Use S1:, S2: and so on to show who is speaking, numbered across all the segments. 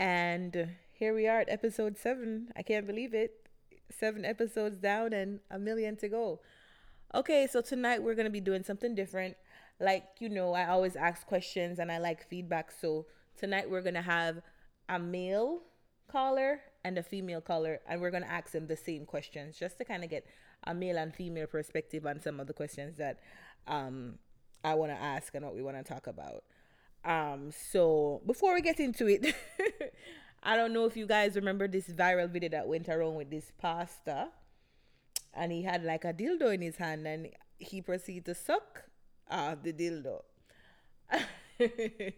S1: And here we are at episode 7. I can't believe it. 7 episodes down and a million to go. Okay, so tonight we're going to be doing something different. Like, you know, I always ask questions and I like feedback. So tonight we're going to have a male caller and a female caller and we're going to ask them the same questions just to kind of get a male and female perspective on some of the questions that um I want to ask and what we want to talk about. Um, so before we get into it, I don't know if you guys remember this viral video that went around with this pastor, and he had like a dildo in his hand, and he proceeded to suck off the dildo.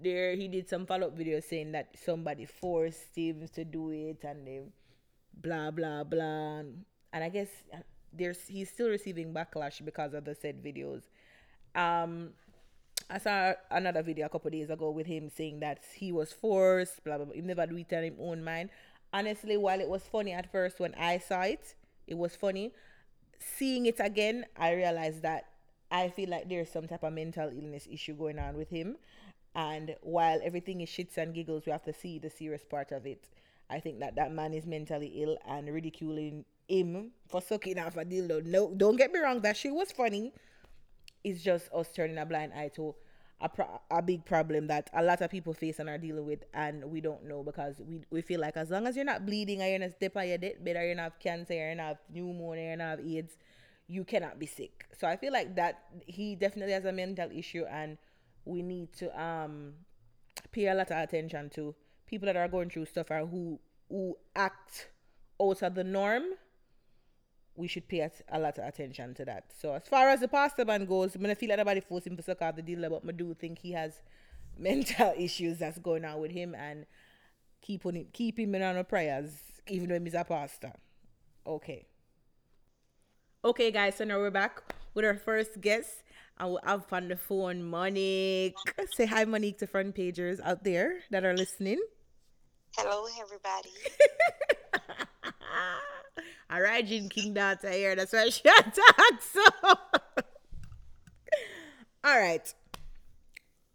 S1: there, he did some follow up video saying that somebody forced him to do it, and they blah blah blah, and I guess uh, there's he's still receiving backlash because of the said videos. Um, I saw another video a couple days ago with him saying that he was forced, blah blah blah. He never do on his own mind. Honestly, while it was funny at first when I saw it, it was funny. Seeing it again, I realized that I feel like there's some type of mental illness issue going on with him. And while everything is shits and giggles, we have to see the serious part of it. I think that that man is mentally ill and ridiculing him for sucking off a dildo. No, don't get me wrong, that shit was funny. It's just us turning a blind eye to a, pro- a big problem that a lot of people face and are dealing with, and we don't know because we, we feel like as long as you're not bleeding or you're not step on your deathbed or you don't have cancer or you don't have pneumonia or you don't have AIDS, you cannot be sick. So I feel like that he definitely has a mental issue, and we need to um pay a lot of attention to people that are going through stuff or who who act out of the norm we should pay at- a lot of attention to that. So as far as the pastor man goes, I mean, I feel like nobody forced him to suck off the dealer, but I do think he has mental issues that's going on with him and keep on it, keep him in our prayers, even though he's a pastor. Okay. Okay, guys, so now we're back with our first guest. And we'll have on the phone Monique. Say hi, Monique, to front pagers out there that are listening.
S2: Hello, everybody.
S1: Right, Jean King daughter here. That's why she attacked. So, all right.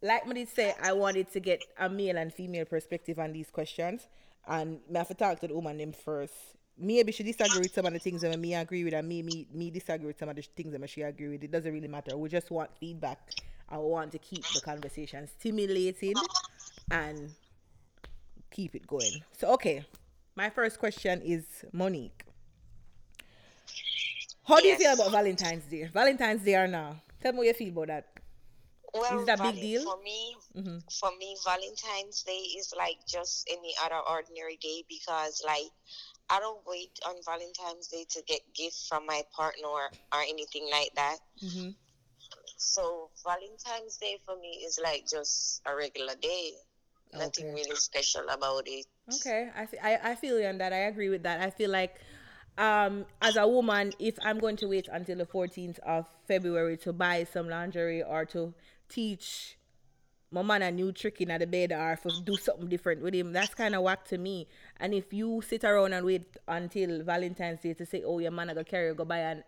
S1: Like me did say, I wanted to get a male and female perspective on these questions, and me have to talk to the woman them first. Maybe she disagree with some of the things that me agree with, and me me me disagree with some of the things that she agree with. It doesn't really matter. We just want feedback. I want to keep the conversation stimulating and keep it going. So, okay, my first question is Monique. How do you feel about Valentine's Day? Valentine's Day are now. Tell me what you feel about that.
S2: Well,
S1: Is that a big deal?
S2: for me?
S1: Mhm.
S2: For me, Valentine's Day is like just any other ordinary day because, like, I don't wait on Valentine's Day to get gifts from my partner or, or anything like that.
S1: Mm-hmm.
S2: So Valentine's Day for me is like just a regular day. Nothing
S1: Okay.
S2: really special about it.
S1: Okay, I, fe- I I feel you on that. I agree with that. I feel like, um, as a woman, if I'm going to wait until the 14th of February to buy some lingerie or to teach my man a new trick in the bed or for do something different with him, that's kind of whack to me. And if you sit around and wait until Valentine's Day to say, oh, your man I go carry go buy an,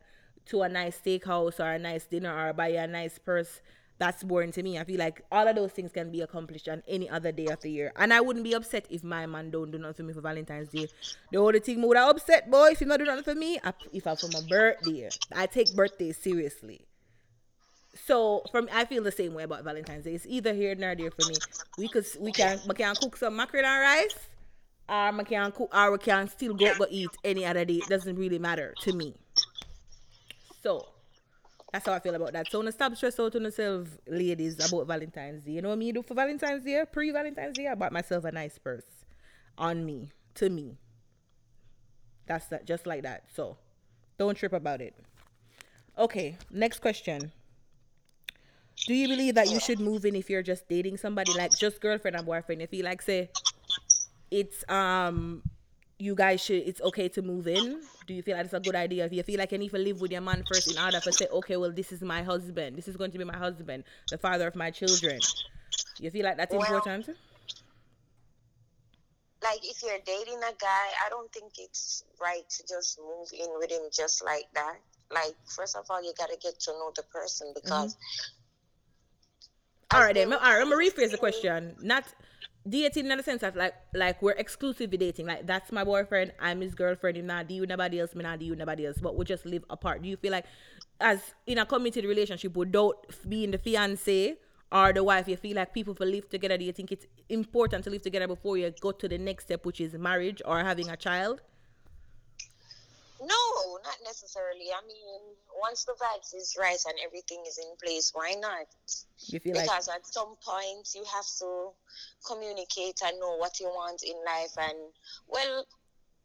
S1: to a nice steakhouse or a nice dinner or buy a nice purse, that's boring to me. I feel like all of those things can be accomplished on any other day of the year. And I wouldn't be upset if my man don't do nothing for me for Valentine's Day. The only thing would have upset, boy, if he not do nothing for me, I- if I for my birthday. I take birthdays seriously. So from I feel the same way about Valentine's Day. It's either here nor there for me. We could we can we can cook some mackerel and rice, or we can cook or we can still go go eat any other day. It doesn't really matter to me. So that's how I feel about that. So don't stop stress out on yourself, ladies, about Valentine's Day. You know what me do for Valentine's Day? Pre Valentine's Day, I bought myself a nice purse on me, to me. That's that, just like that. So don't trip about it. Okay, next question. Do you believe that you should move in if you're just dating somebody like just girlfriend and boyfriend? If you like say it's um you guys should it's okay to move in? Do you feel like it's a good idea? If you feel like you need to live with your man first in order to say, okay, well this is my husband, this is going to be my husband, the father of my children. You feel like that's
S2: Well,
S1: important?
S2: like if you're dating a guy, I don't think it's right to just move in with him just like that. Like first of all, you gotta get to know the person mm-hmm. because.
S1: All
S2: as
S1: right, then. All right, I'm gonna rephrase the question. Not dating in the sense of like like we're exclusively dating. Like that's my boyfriend, I'm his girlfriend. Him not with nobody else, me not with nobody else. But we just live apart. Do you feel like, as in a committed relationship, without being the fiance or the wife, you feel like people for live together? Do you think it's important to live together before you go to the next step, which is marriage or having a child?
S2: No, not necessarily. I mean, once the vibes is right and everything is in place, why not?
S1: You feel like
S2: because at some point you have to communicate and know what you want in life and well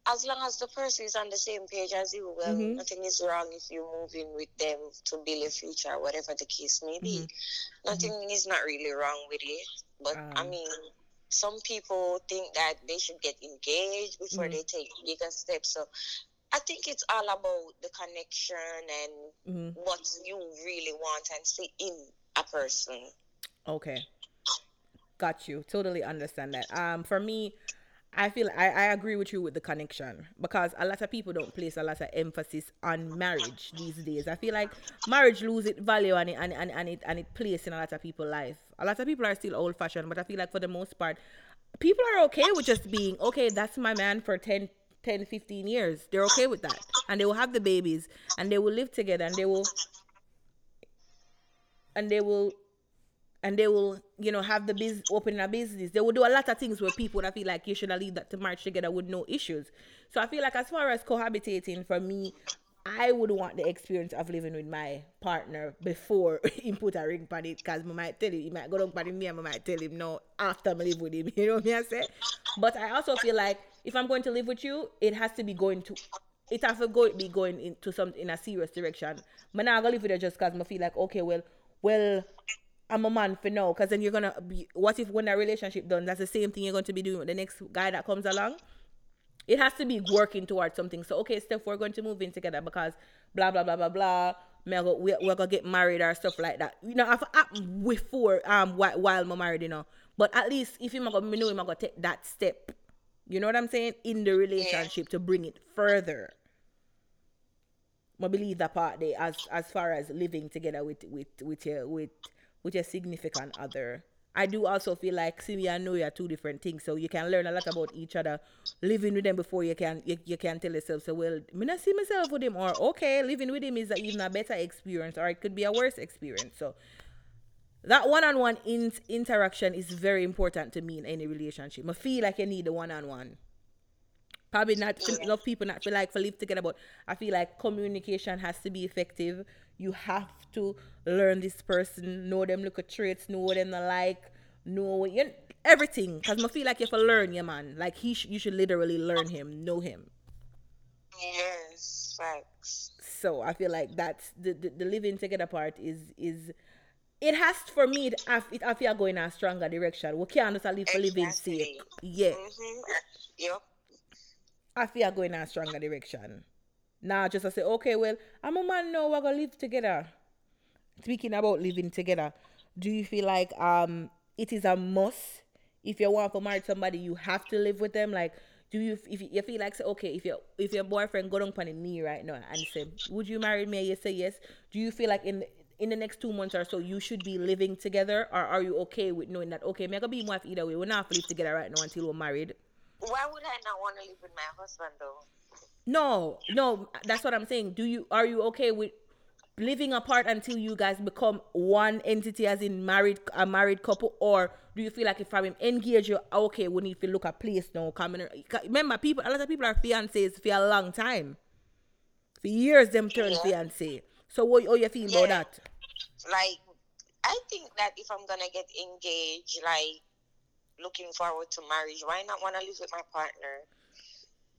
S2: as long as the person is on the same page as you well
S1: Mhm.
S2: nothing is wrong if you move in with them to build a future whatever the case may be nothing is not really wrong with it but i
S1: Mm-hmm. Um,
S2: mean some people think that they should get engaged before
S1: Mhm.
S2: they take bigger steps so i think it's all about the connection and
S1: Mhm.
S2: what you really want and see in a person
S1: Okay. Got you. Totally understand that. Um, for me, I feel I, I agree with you with the connection because a lot of people don't place a lot of emphasis on marriage these days. I feel like marriage lose its value and it and, and, and it and it place in a lot of people's life. A lot of people are still old fashioned, but I feel like for the most part, people are okay with just being okay, that's my man for 10, 10 15 years. They're okay with that. And they will have the babies and they will live together and they will and they will and they will, you know, have the business, open a business. They will do a lot of things where people that feel like you should leave that to march together with no issues. So I feel like as far as cohabitating, for me, I would want the experience of living with my partner before he put a ring on it, because I might tell him, he might go down on me and I might tell him no after I live with him. You know what I say? But I also feel like if I'm going to live with you, it has to be going to it has to go be going into some in a serious direction. But now I'm gonna live with her just cause I feel like okay, well, well, I'm a man for now. Cause then you're gonna be. What if when that relationship done, that's the same thing you're going to be doing with the next guy that comes along? It has to be working towards something. So okay, Steph, we're going to move in together because blah blah blah blah blah. Go, we, we're gonna get married or stuff like that. You know, I've happened before um while, while I'm married, you know. But at least if I go, me know him I go take that step. You know what I'm saying? In the relationship to bring it further. I believe that part there as as far as living together with with with your with with your significant other. I do also feel like me and know you are two different things, so you can learn a lot about each other. Living with them before you can you, you can tell yourself, so well, me not see myself with him, or okay, living with him is a, even a better experience, or it could be a worse experience. So that one-on-one in- interaction is very important to me in any relationship. I feel like I need the one-on-one. Probably not enough people not feel like for live together but i feel like communication has to be effective. You have to learn this person know them look at traits know what them like know you, everything. Because i feel like you have to learn your man like he sh- you should literally learn him know him.
S2: Yes, facts.
S1: so i feel like that's the, the, the living together part is is it has for me it, I, it, I feel go in a stronger direction we can't just live for living sake yeah
S2: Mm-hmm. Yep.
S1: I feel go in a stronger direction. Now just to say, okay, well, I'm a man now, we're gonna live together. Speaking about living together, do you feel like um it is a must if you want to marry somebody, you have to live with them? Like, do you if you, you feel like say, okay, if your if your boyfriend go down on the knee right now and say, Would you marry me? You say yes. Do you feel like in in the next two months or so you should be living together or are you okay with knowing that okay, me I gonna be wife either way. We're not to live together right now until we're married.
S2: Why would I not want to live with my husband though?
S1: No, no, that's what I'm saying. Do you are you okay with living apart until you guys become one entity as in married a married couple or do you feel like if I'm engaged you're okay we need to look at place now coming remember people a lot of people are fiancés for a long time for years them turn
S2: Yeah.
S1: fiancé so what how you feel about that
S2: Like, I think that if I'm gonna get engaged, like looking forward to marriage, why not want to live with my partner?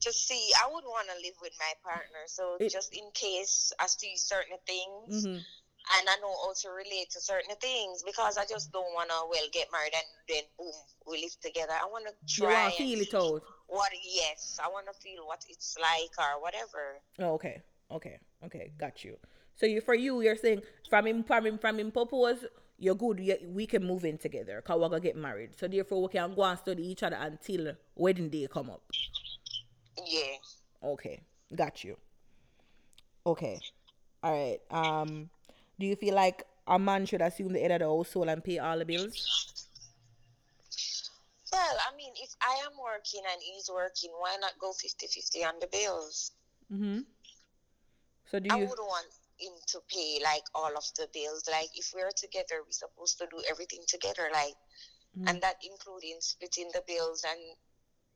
S2: To see, I would want to live with my partner. So
S1: It-
S2: just in case I see certain things,
S1: Mhm.
S2: and I know how to relate to certain things because I just don't wanna well get married and then boom we live together. I wanna
S1: You
S2: try
S1: want to
S2: and
S1: feel it out.
S2: what yes, I wanna feel what it's like or whatever.
S1: Oh, okay, okay, okay, got you. So you for you, you're saying from him, from him, from him you're good. You, we can move in together, cause we're gonna get married. So therefore, we can go and study each other until wedding day come up.
S2: Yeah.
S1: Okay, got you. Okay, all right. Um, do you feel like a man should assume the head of the household and pay all the bills?
S2: Well, I mean, if I am working and he's working, why not go 50-50 on the bills?
S1: Mm-hmm. So do
S2: I
S1: you?
S2: would want him to pay like all of the bills. Like if we're together, we're supposed to do everything together. Like,
S1: Mm-hmm.
S2: and that including splitting the bills and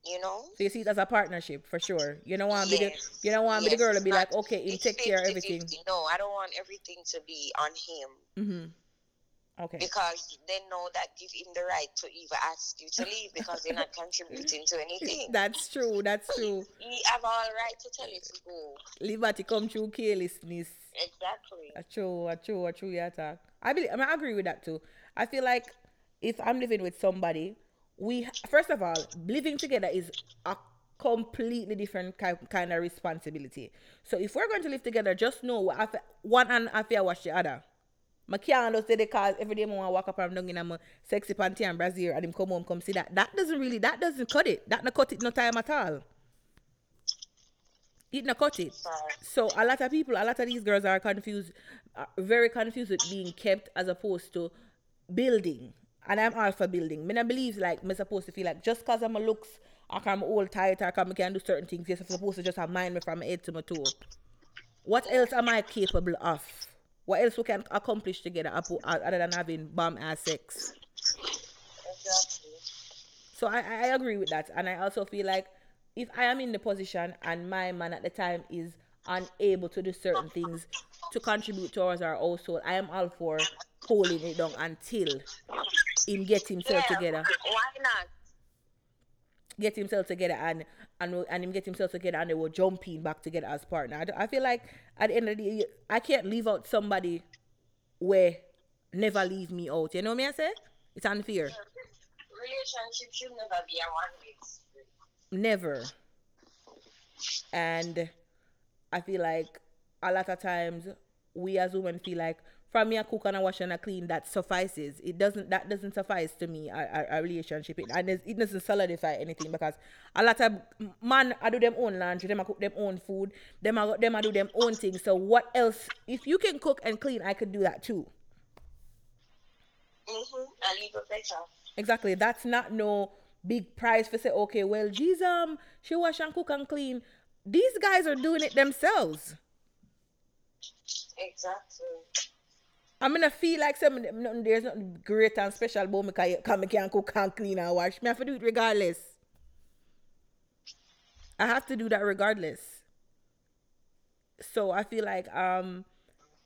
S2: you know.
S1: So you see it as a partnership for sure. You don't want be the you don't want be the girl to be like, okay,
S2: it's
S1: take care of
S2: 50-50.
S1: everything.
S2: No, I don't want everything to be on him
S1: Mm-hmm. Okay.
S2: because they know that give him the right to even ask you to leave because they're not contributing to anything.
S1: That's true. That's true.
S2: He have all right to tell you to go.
S1: Liberty come true carelessness.
S2: Exactly.
S1: A true, a true, a true attack. I believe. I mean, I agree with that too. I feel like if I'm living with somebody, we first of all living together is a completely different ki- kind of responsibility. So if we're going to live together, just know have- one hand have to wash the other. I can't just say the cause every day I walk up and down in my sexy panty and brassiere and him come home come see that. That doesn't really that doesn't cut it. That not cut it no time at all. It not cut it. So a lot of people, a lot of these girls are confused, are very confused with being kept as opposed to building. And I'm all for building. Me not believe like me supposed to feel like just cause I'm a looks I'm old tight I can do certain things, yes, I'm supposed to just have mind me from my head to my toe. What else am I capable of? What else we can accomplish together apo- uh, other than having bomb ass sex?
S2: Exactly.
S1: So I, I agree with that. And I also feel like if I am in the position and my man at the time is unable to do certain things to contribute towards our household, I am all for holding it down until him get himself
S2: Yeah,
S1: together.
S2: Why not?
S1: Get himself together and and and him get himself together and they will jump in back together as partner. I, I feel like at the end of the day, I can't leave out somebody where never leave me out. You know what I say? It's unfair.
S2: Relationship should never be a one way.
S1: Never and i feel like a lot of times we as women feel like from me a cook and a wash and a clean that suffices it doesn't that doesn't suffice to me a, relationship it, and it doesn't solidify anything because a lot of man I do them own laundry them I cook them own food them I, them I do them own things so what else if you can cook and clean I could do that too
S2: Mm-hmm. And leave it better.
S1: Exactly. That's not no big prize for say, okay, well, geez, um, she wash and cook and clean. These guys are doing it themselves.
S2: Exactly.
S1: I'm gonna feel like some nothing there's nothing great and special about me cause cause me can cook and clean and wash. Me have to do it regardless. I have to do that regardless. So I feel like um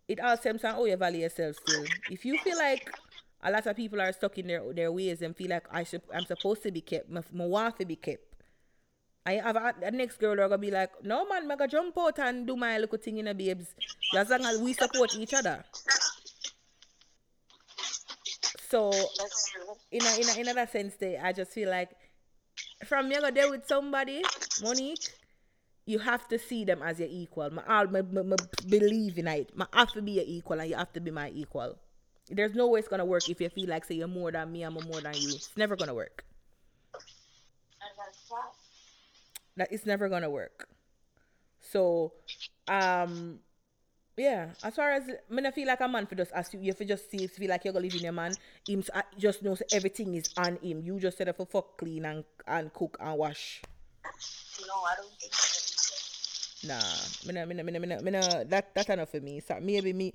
S1: it all stems on how you value yourself still. If you feel like a lot of people are stuck in their their ways and feel like I should I'm supposed to be kept, my, want to be kept. I have a, next girl are gonna be like, no man, I gotta jump out and do my little thing in the babes. As long as we support each other. So in a, in a, in another sense, they, I just feel like from I go there with somebody, Monique, you have to see them as your equal. My all my, my, my believe in it. My have to be your equal and you have to be my equal. There's no way it's gonna work if you feel like say you're more than me, I'm more than you. It's never gonna work.
S2: That's
S1: that it's never gonna work. So, um, yeah. As far as I mean, I feel like a man for just ask you, you for just see, feel like you're gonna live in your man. Him uh, just knows everything is on him. You just set up for fuck clean and and cook and wash.
S2: No, I don't think so.
S1: Nah, me no, me no, me no, me no, me no, that that enough for me. So maybe me,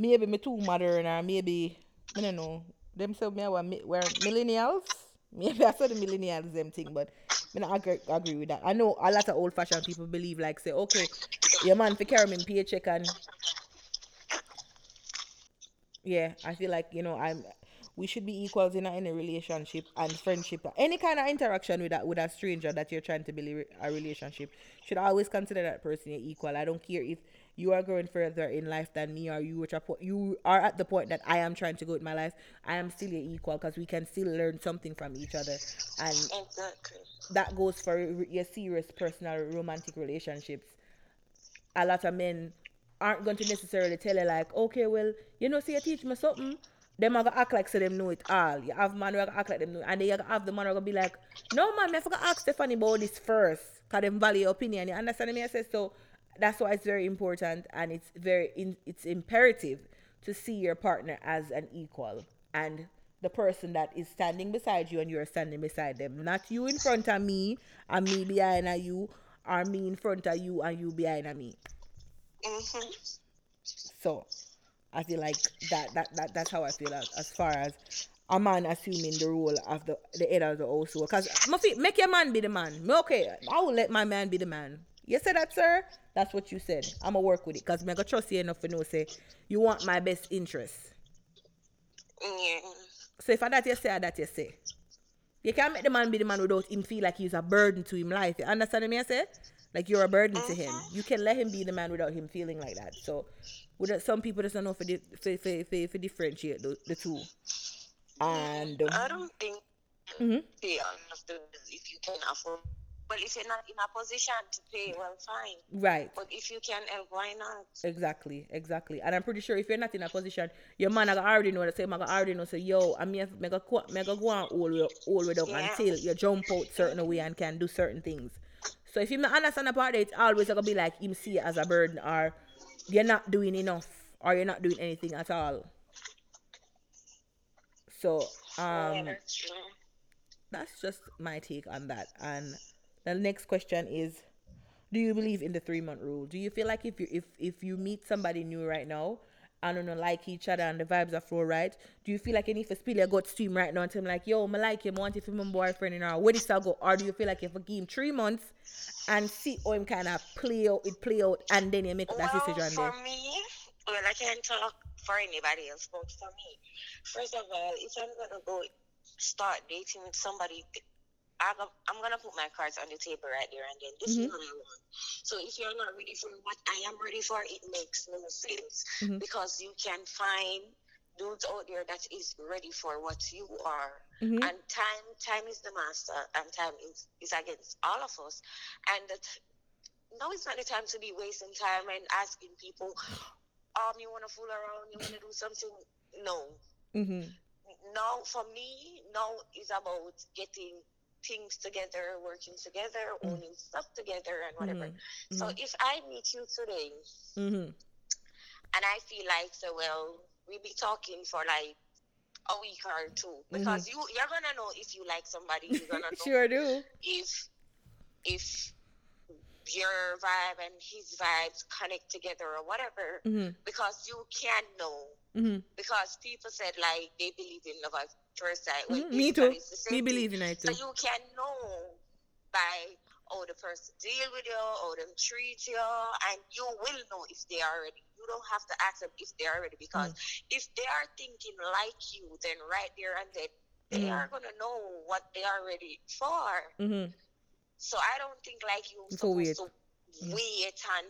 S1: maybe me too modern or maybe I don't know. Them say me were we're millennials. Maybe I saw the millennials them thing, but me not agree, agree with that. I know a lot of old fashioned people believe like say, okay, your man for carry me paycheck and yeah, I feel like you know I'm. We should be equals in any relationship and friendship, any kind of interaction with that with a stranger that you're trying to build a a relationship. Should always consider that person your equal. I don't care if you are going further in life than me, or you which are po- you are at the point that I am trying to go in my life. I am still your equal because we can still learn something from each other, and
S2: Exactly.
S1: that goes for your serious personal romantic relationships. A lot of men aren't going to necessarily tell you like, okay, well, you know, see, you teach me something. Them are gonna act like so them know it all. You have man who act like them know, and then you have the man who gonna be like, no man, me I forgot ask Stephanie about this first, cause them value your opinion. You understand me? I said so. That's why it's very important, and it's very in, it's imperative to see your partner as an equal and the person that is standing beside you and you're standing beside them. Not you in front of me and me behind of you, or me in front of you and you behind of me.
S2: hmm
S1: So I feel like that, that, that that's how I feel as, as far as a man assuming the role of the the head of the household. Cause my feet, make your man be the man. Okay, I will let my man be the man. You said that, sir? That's what you said. I'ma work with it. Cause me I gonna trust you enough to know say you want my best interest.
S2: Yeah.
S1: So if I that you say, I that you say. You can't make the man be the man without him feel like he's a burden to him life. You understand me? I say? Like you're a burden to him. You can let him be the man without him feeling like that. So with some people just don't know for, di- for, for, for, for differentiate the, the two. And
S2: I
S1: um,
S2: don't think
S1: Mhm.
S2: enough if you can afford. But if you're not in a position to pay, well, fine.
S1: right.
S2: But if you can help, why not?
S1: Exactly, exactly. And I'm pretty sure if you're not in a position, your man I already know that say, I already know say, yo, I'm here, mega go, mega go on all way, all way down
S2: Yeah.
S1: until you jump out certain way and can do certain things. So if you not understand about it, it's always gonna be like him see it as a burden or you're not doing enough or you're not doing anything at all. So
S2: yeah,
S1: um
S2: that's
S1: that's just my take on that. And the next question is do you believe in the three month rule? Do you feel like if you if if you meet somebody new right now and you know like each other and the vibes are flow right, do you feel like need to spill gut stream right now and tell him like, yo, I like him, I want him my boyfriend and all where this will go? Or do you feel like if you give him three months and see how him kind of play out it play out and then you make that
S2: Well,
S1: decision
S2: for
S1: there?
S2: me, well, I can't talk for anybody else, but for me, first of all, if I'm gonna go start dating with somebody, I'm gonna, put my cards on the table right there and then. This
S1: Mhm.
S2: is what I want. So if you're not ready for what I am ready for, it makes no sense
S1: Mhm.
S2: because you can find dudes out there that is ready for what you are.
S1: Mhm.
S2: And time, time is the master, and time is, is against all of us. And that now it's not the time to be wasting time and asking people, um, you want to fool around, you want to do something. No,
S1: Mhm.
S2: now for me, now is about getting things together, working together,
S1: Mm.
S2: owning stuff together, and whatever.
S1: Mhm.
S2: So if I meet you today
S1: Mhm.
S2: and I feel like, so well, we be talking for like a week or two because you you're gonna know if you like somebody. You're gonna know
S1: Sure do.
S2: if if your vibe and his vibes connect together or whatever
S1: Mhm.
S2: because you can know because people said like they believe in love at first sight. Well,
S1: Mhm. Me too.
S2: it's the same
S1: Me believe in it
S2: So you can know by how the person deal with you, how them treat you, and you will know if they are ready. You don't have to ask them if they are ready because
S1: Mm.
S2: if they are thinking like you, then right there and then they
S1: Mhm.
S2: are gonna know what they are ready for.
S1: Mhm.
S2: So I don't think like you
S1: So wait.
S2: to
S1: Mm.
S2: wait and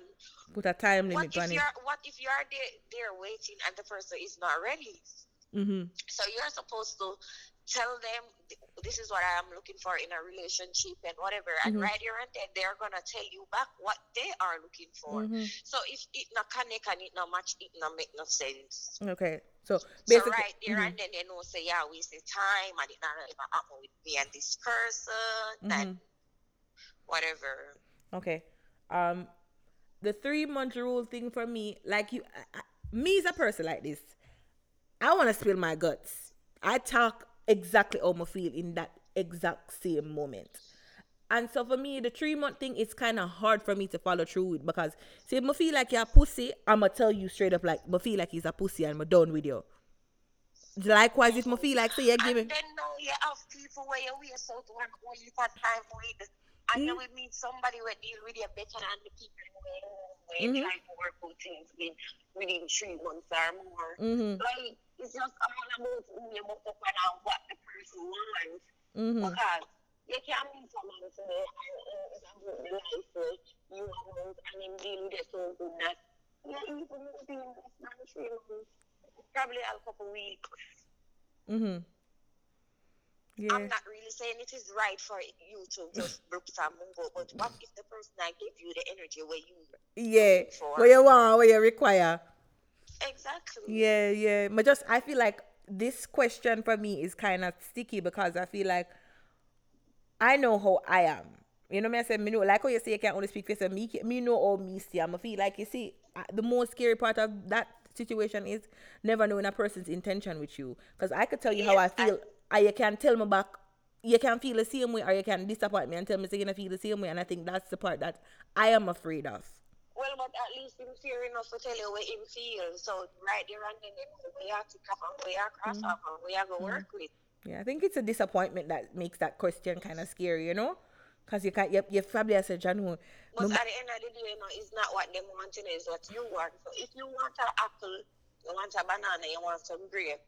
S1: Put a time
S2: what
S1: limit
S2: if
S1: on it.
S2: you're what if you're there, there waiting and the person is not ready?
S1: Mhm.
S2: So you're supposed to tell them this is what I am looking for in a relationship and whatever. And
S1: Mhm.
S2: right here and then they're gonna tell you back what they are looking for.
S1: Mhm.
S2: So if it not connect and it not match, it not make no sense.
S1: Okay. So
S2: So
S1: basically,
S2: right there
S1: mhm.
S2: and then they know say yeah, waste the time and it not even happen with me and this person and
S1: Mhm.
S2: whatever.
S1: Okay. Um, the three month rule thing for me, like you, I, I- me as a person like this, I want to spill my guts. I talk exactly how I feel in that exact same moment. And so for me, the three month thing is kind of hard for me to follow through with because see, if I feel like you're a pussy, I'ma tell you straight up like I feel like he's a pussy and I'm done with you. Likewise, if I feel like say you give me
S2: And then now you have people where you waste out one heap of time with, and you
S1: Mm.
S2: will meet somebody who deal with you better than the people where
S1: Mhm.
S2: try to work out things with within three months or more.
S1: Mhm.
S2: Like it's just all about who you must up and what the person wants.
S1: Mhm.
S2: Because you can meet someone today and uh, it's about the life you want and him deal with it so good that Yeah, even moving less than three months. Probably a couple weeks.
S1: Mhm. Yeah.
S2: I'm not really saying it is right for you to just brook some mungo, but what if the person that give you the energy where you
S1: Yeah.
S2: for-
S1: What you want, what you require.
S2: exactly?
S1: Yeah, yeah. But just I feel like this question for me is kind of sticky because I feel like I know how I am. You know me I say me know like how you say you can only speak for yourself. Me me know how me see. I'm feel like you see the most scary part of that situation is never knowing a person's intention with you. Because I could tell you how I
S2: Yes, I-
S1: feel, and you can tell me back. You can feel the same way, or you can disappoint me and tell me you're gonna feel the same way. And I think that's the part that I am afraid of.
S2: Well, but at least him fear enough to tell you what him feel. So right there and then, we have to come and we are cross off and we have to work with.
S1: Yeah, I think it's a disappointment that makes that question kind of scary, you know? Because you can't, you, you probably as a John who,
S2: But
S1: no-
S2: at the end of the day, you know, it's not what them want, you it's what you want. So if you want an apple, you want a banana, you want some grape.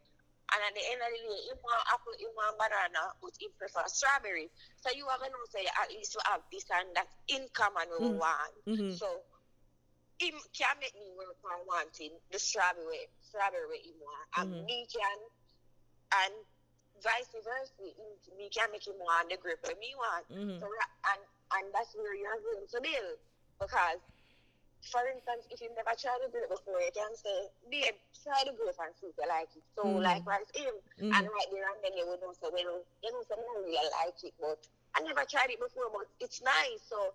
S2: And at the end of the day, you want apple, you want banana, but you prefer strawberry. So you are going to say at least you have this and that in common we want.
S1: Mhm.
S2: So him can make me work on wanting the strawberry, strawberry he want. And
S1: Mhm.
S2: me can, and vice versa, him- me can make him want the grape that me want.
S1: Mhm.
S2: So, and, and that's where you're going to build. Because, for instance, if you never tried the grape before, you can say, babe, try the grape and see if you like it. So,
S1: Mhm.
S2: likewise, him.
S1: Mhm.
S2: And right there and then you would know, say, well, you know, say, I really like it, but I never tried it before, but it's nice. So,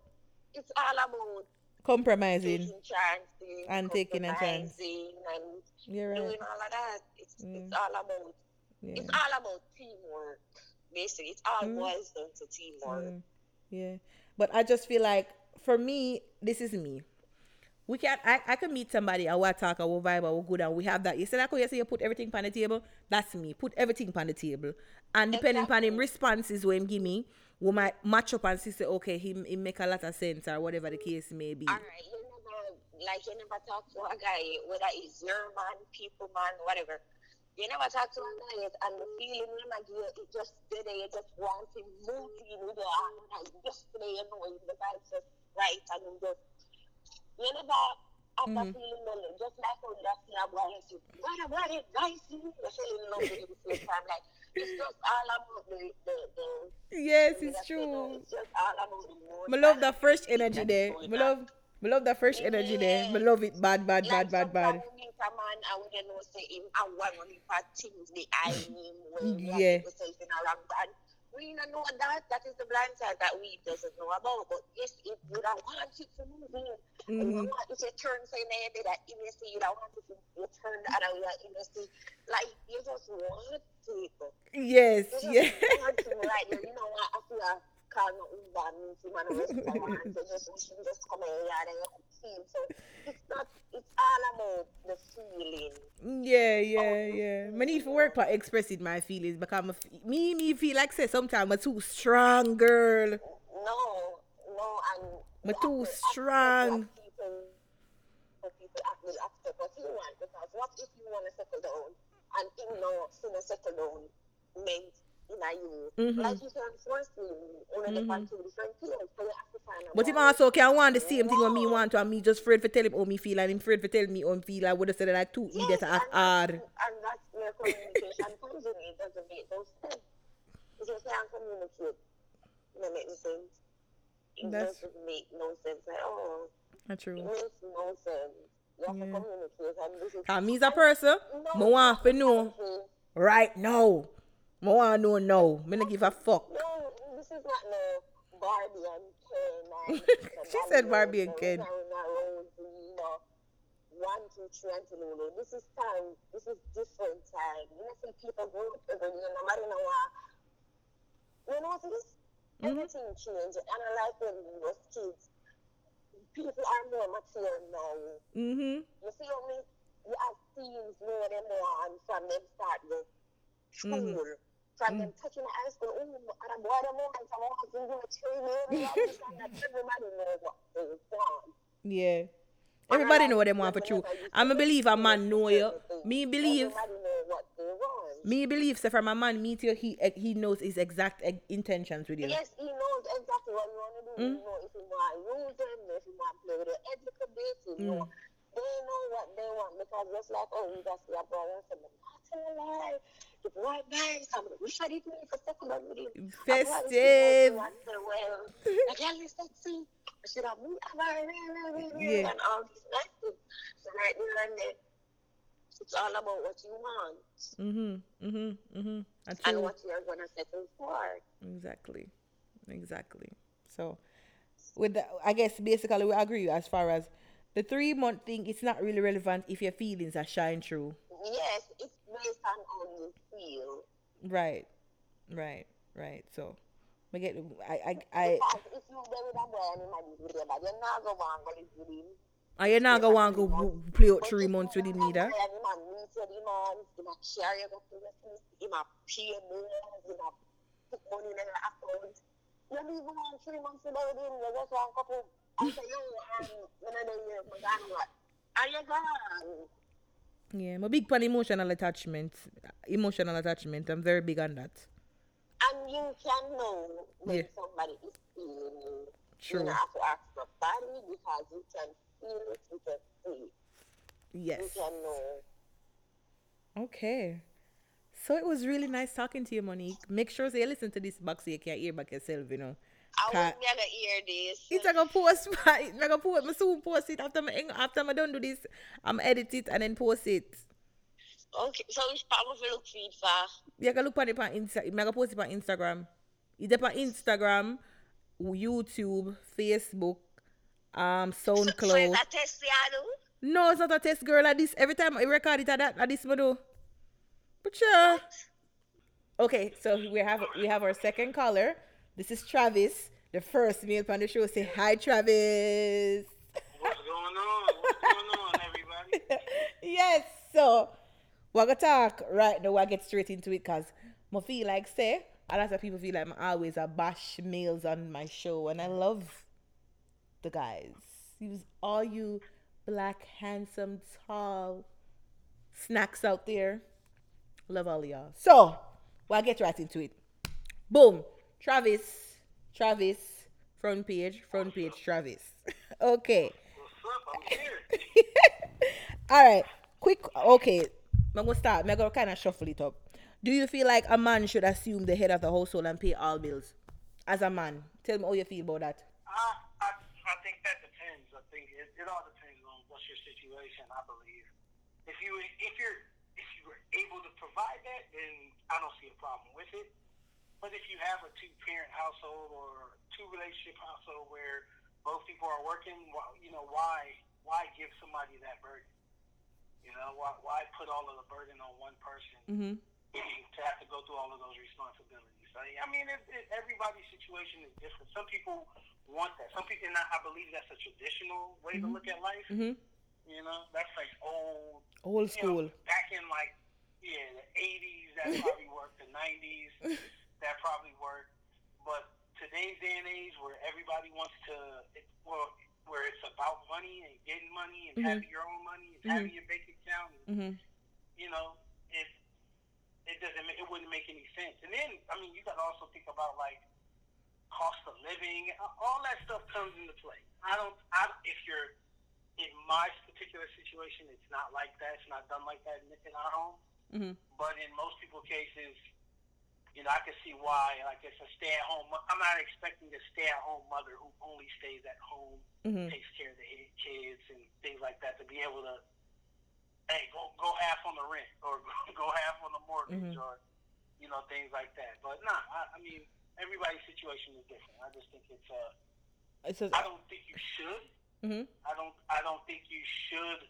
S2: it's all about
S1: compromising.
S2: taking chances
S1: And taking a chance.
S2: and
S1: You're
S2: doing
S1: right.
S2: all of that. It's, it's all about
S1: Yeah.
S2: it's all about teamwork. Basically, it's all
S1: Mm.
S2: boils down to teamwork.
S1: Mm, yeah. But I just feel like for me, this is me. We can I, I can meet somebody, I will talk, I will vibe, I will good and we have that. You said like how you say you put everything on the table? That's me. Put everything on the table. And depending upon him responses when him give me, we might match up and see say, okay, he, he make a lot of sense or whatever the case may be.
S2: All right, you never like you never talk to a guy whether it's your man, people man, whatever. You never talk to a guy and the feeling you like you it just did it, you just want him moving with your arm like yesterday, you know, the vibes just right and just you never have that feeling mm. well, just like how that thing about you. What about it, guys? You feel in love with him at the same time. Like it's just all about the the the
S1: Yes, it's true.
S2: It's just all about the.
S1: Me love the fresh energy there.
S2: going on.
S1: love me love the fresh energy there. Me love it bad, bad, bad, bad, bad.
S2: Like a man and we don't know say him and one of him for things the him when
S1: Yeah.
S2: Himself in a wrong and we don't know that that is the blind side that we doesn't know about. But yes, if you don't want it to move in,
S1: Mhm.
S2: you want to turn say maybe that you may see you don't want it to turn the other way you may see like you just want people.
S1: Yes,
S2: You just want to like you know what I feel call no Uber means you man restaurant so just you should just come here and you feel so it's not it's all about the feeling.
S1: Yeah, yeah, oh, yeah. Me need to work for expressing my feelings because I'm me me feel like say sometimes I'm too strong, girl.
S2: No, no, and you
S1: too
S2: have to accept
S1: strong.
S2: People, what people actually accept what you want because what if you want to settle down and you know, know, settle down meant you.
S1: Mhm.
S2: Like you can force me, only mm-hmm. two different things, so you have to find
S1: But him also can want the same thing when me want to and me just afraid to tell him how me feel and him afraid to tell me how him feel. I would have said it like two
S2: Yes,
S1: act
S2: and
S1: hard.
S2: that's- And that's where communication comes in. It doesn't make no sense. If you can't communicate, it doesn't make no sense. It
S1: That's-
S2: doesn't make no sense at all. It
S1: true.
S2: makes no sense. You have
S1: Yeah.
S2: to communicate and this is
S1: Cause me's a person,
S2: No,
S1: me want to know
S2: no,
S1: right now. Me want to know now. Me not give a fuck.
S2: No, this is not no Barbie and Ken. And
S1: She said Barbie and Ken.
S2: No, no, you know, one, two, three, and two, no, This is time. This is different time. You know, see people grow up every day. No matter know what. You know what it is?
S1: Mm-hmm.
S2: Everything changed. And I like when we was kids. People are more mature now.
S1: Mm-hmm.
S2: You see how me? You have teens know them on from them start the school. From them touching the high school, oh, and a boy them on from all to do a training. You understand that everybody knows what they want.
S1: Yeah. Everybody know what they want for true. I'm a believe a man know you. Me believe.
S2: Everybody know what they want.
S1: Me believe say from a man meet you, he eh, he knows his exact eh, intentions with you.
S2: Yes, he knows exactly what you want to do.
S1: Mm.
S2: He know if you want to use them, if you want to play with a little bit, you
S1: Mm.
S2: know they know what they want because just like oh we just see a brother and say, but The I didn't for.
S1: Festive.
S2: I the is sexy. I should have moved
S1: Yeah.
S2: and all thing. So right now it's all about what you want
S1: Mhm. Mhm. Mhm.
S2: and what you're gonna settle for.
S1: exactly, exactly. So, with that, I guess basically we agree as far as the three month thing. It's not really relevant if your feelings are shine through.
S2: Yes, it's based on how you feel.
S1: Right. Right. Right. So, we get. I. I. I.
S2: If you there with a boy and him and but you're not gonna want to live with him.
S1: Are you not gonna go play out three months with him neither? Yeah, I'm a big fan emotional attachment. Emotional attachment. I'm very big on that.
S2: And you can know when
S1: Yeah.
S2: somebody is feeling you.
S1: True.
S2: You don't have to ask somebody because you can feel it, you can see it.
S1: Yes.
S2: You can know.
S1: Okay. So it was really nice talking to you, Monique. Make sure say you listen to this back so you can hear back yourself, you know.
S2: I
S1: Ca-
S2: won't never hear this.
S1: It's like a post, I'm gonna post, me soon post it after me after I done do this. I'm edit it and then post it.
S2: Okay, so which part of you look feed for?
S1: You can look on it on Insta. I'm post it on Instagram. It's up on Instagram, YouTube, Facebook, um,
S2: So, so
S1: SoundCloud.
S2: is that test do?
S1: No, it's not a test girl like this. Every time I record it at that at this I do. But sure. Okay, so we have we have our second caller. This is Travis, the first male on the show. Say hi, Travis.
S3: What's going on? What's going on, everybody?
S1: yes, so we're gonna talk right now. I get straight into it because I feel like say a lot of people feel like I'm always a bash males on my show, and I love the guys. Use all you black, handsome, tall snacks out there. Love all of y'all. So we'll get right into it. Boom. Travis. Travis. Front page. Front page. Travis. okay. All right, quick. Okay, I'm gonna start. I'm gonna kind of shuffle it up. Do you feel like a man should assume the head of the household and pay all bills? As a man, tell me how you feel about that.
S3: I, I, I think that depends. I think it, it all depends on what's your situation. I believe if you if you're if you were able to provide that, then I don't see a problem with it. But if you have a two parent household or two relationship household where both people are working, you know why why give somebody that burden? You know why why put all of the burden on one person?
S1: Mm-hmm.
S3: to have to go through all of those responsibilities. I, I mean, it, it, everybody's situation is different. Some people want that. Some people, and I, I believe that's a traditional way to look at life.
S1: Mm-hmm.
S3: You know, that's like old,
S1: Old
S3: you know,
S1: school.
S3: back in like yeah the '80s. That probably worked. The '90s, that probably worked. But today's day and age, where everybody wants to, it, well, where it's about money and getting money and
S1: Mhm.
S3: having your own money and having your bank account and
S1: Mm-hmm.
S3: you know, it it doesn't make, it wouldn't make any sense. And then I mean, you got to also think about like cost of living, all that stuff comes into play. I don't, I if you're in my particular situation, it's not like that. It's not done like that in, in our home.
S1: Mm-hmm.
S3: But in most people cases, you know, I can see why. Like it's a stay-at-home. I'm not expecting a stay-at-home mother who only stays at home
S1: Mm-hmm.
S3: takes care of the kids and things like that to be able to, hey, go go half on the rent or go half on the mortgage
S1: Mhm.
S3: or, you know, things like that. But nah, I, I mean, everybody's situation is different. I just think it's uh,
S1: It's just,
S3: I don't think you should.
S1: mm-hmm.
S3: I don't I don't think you should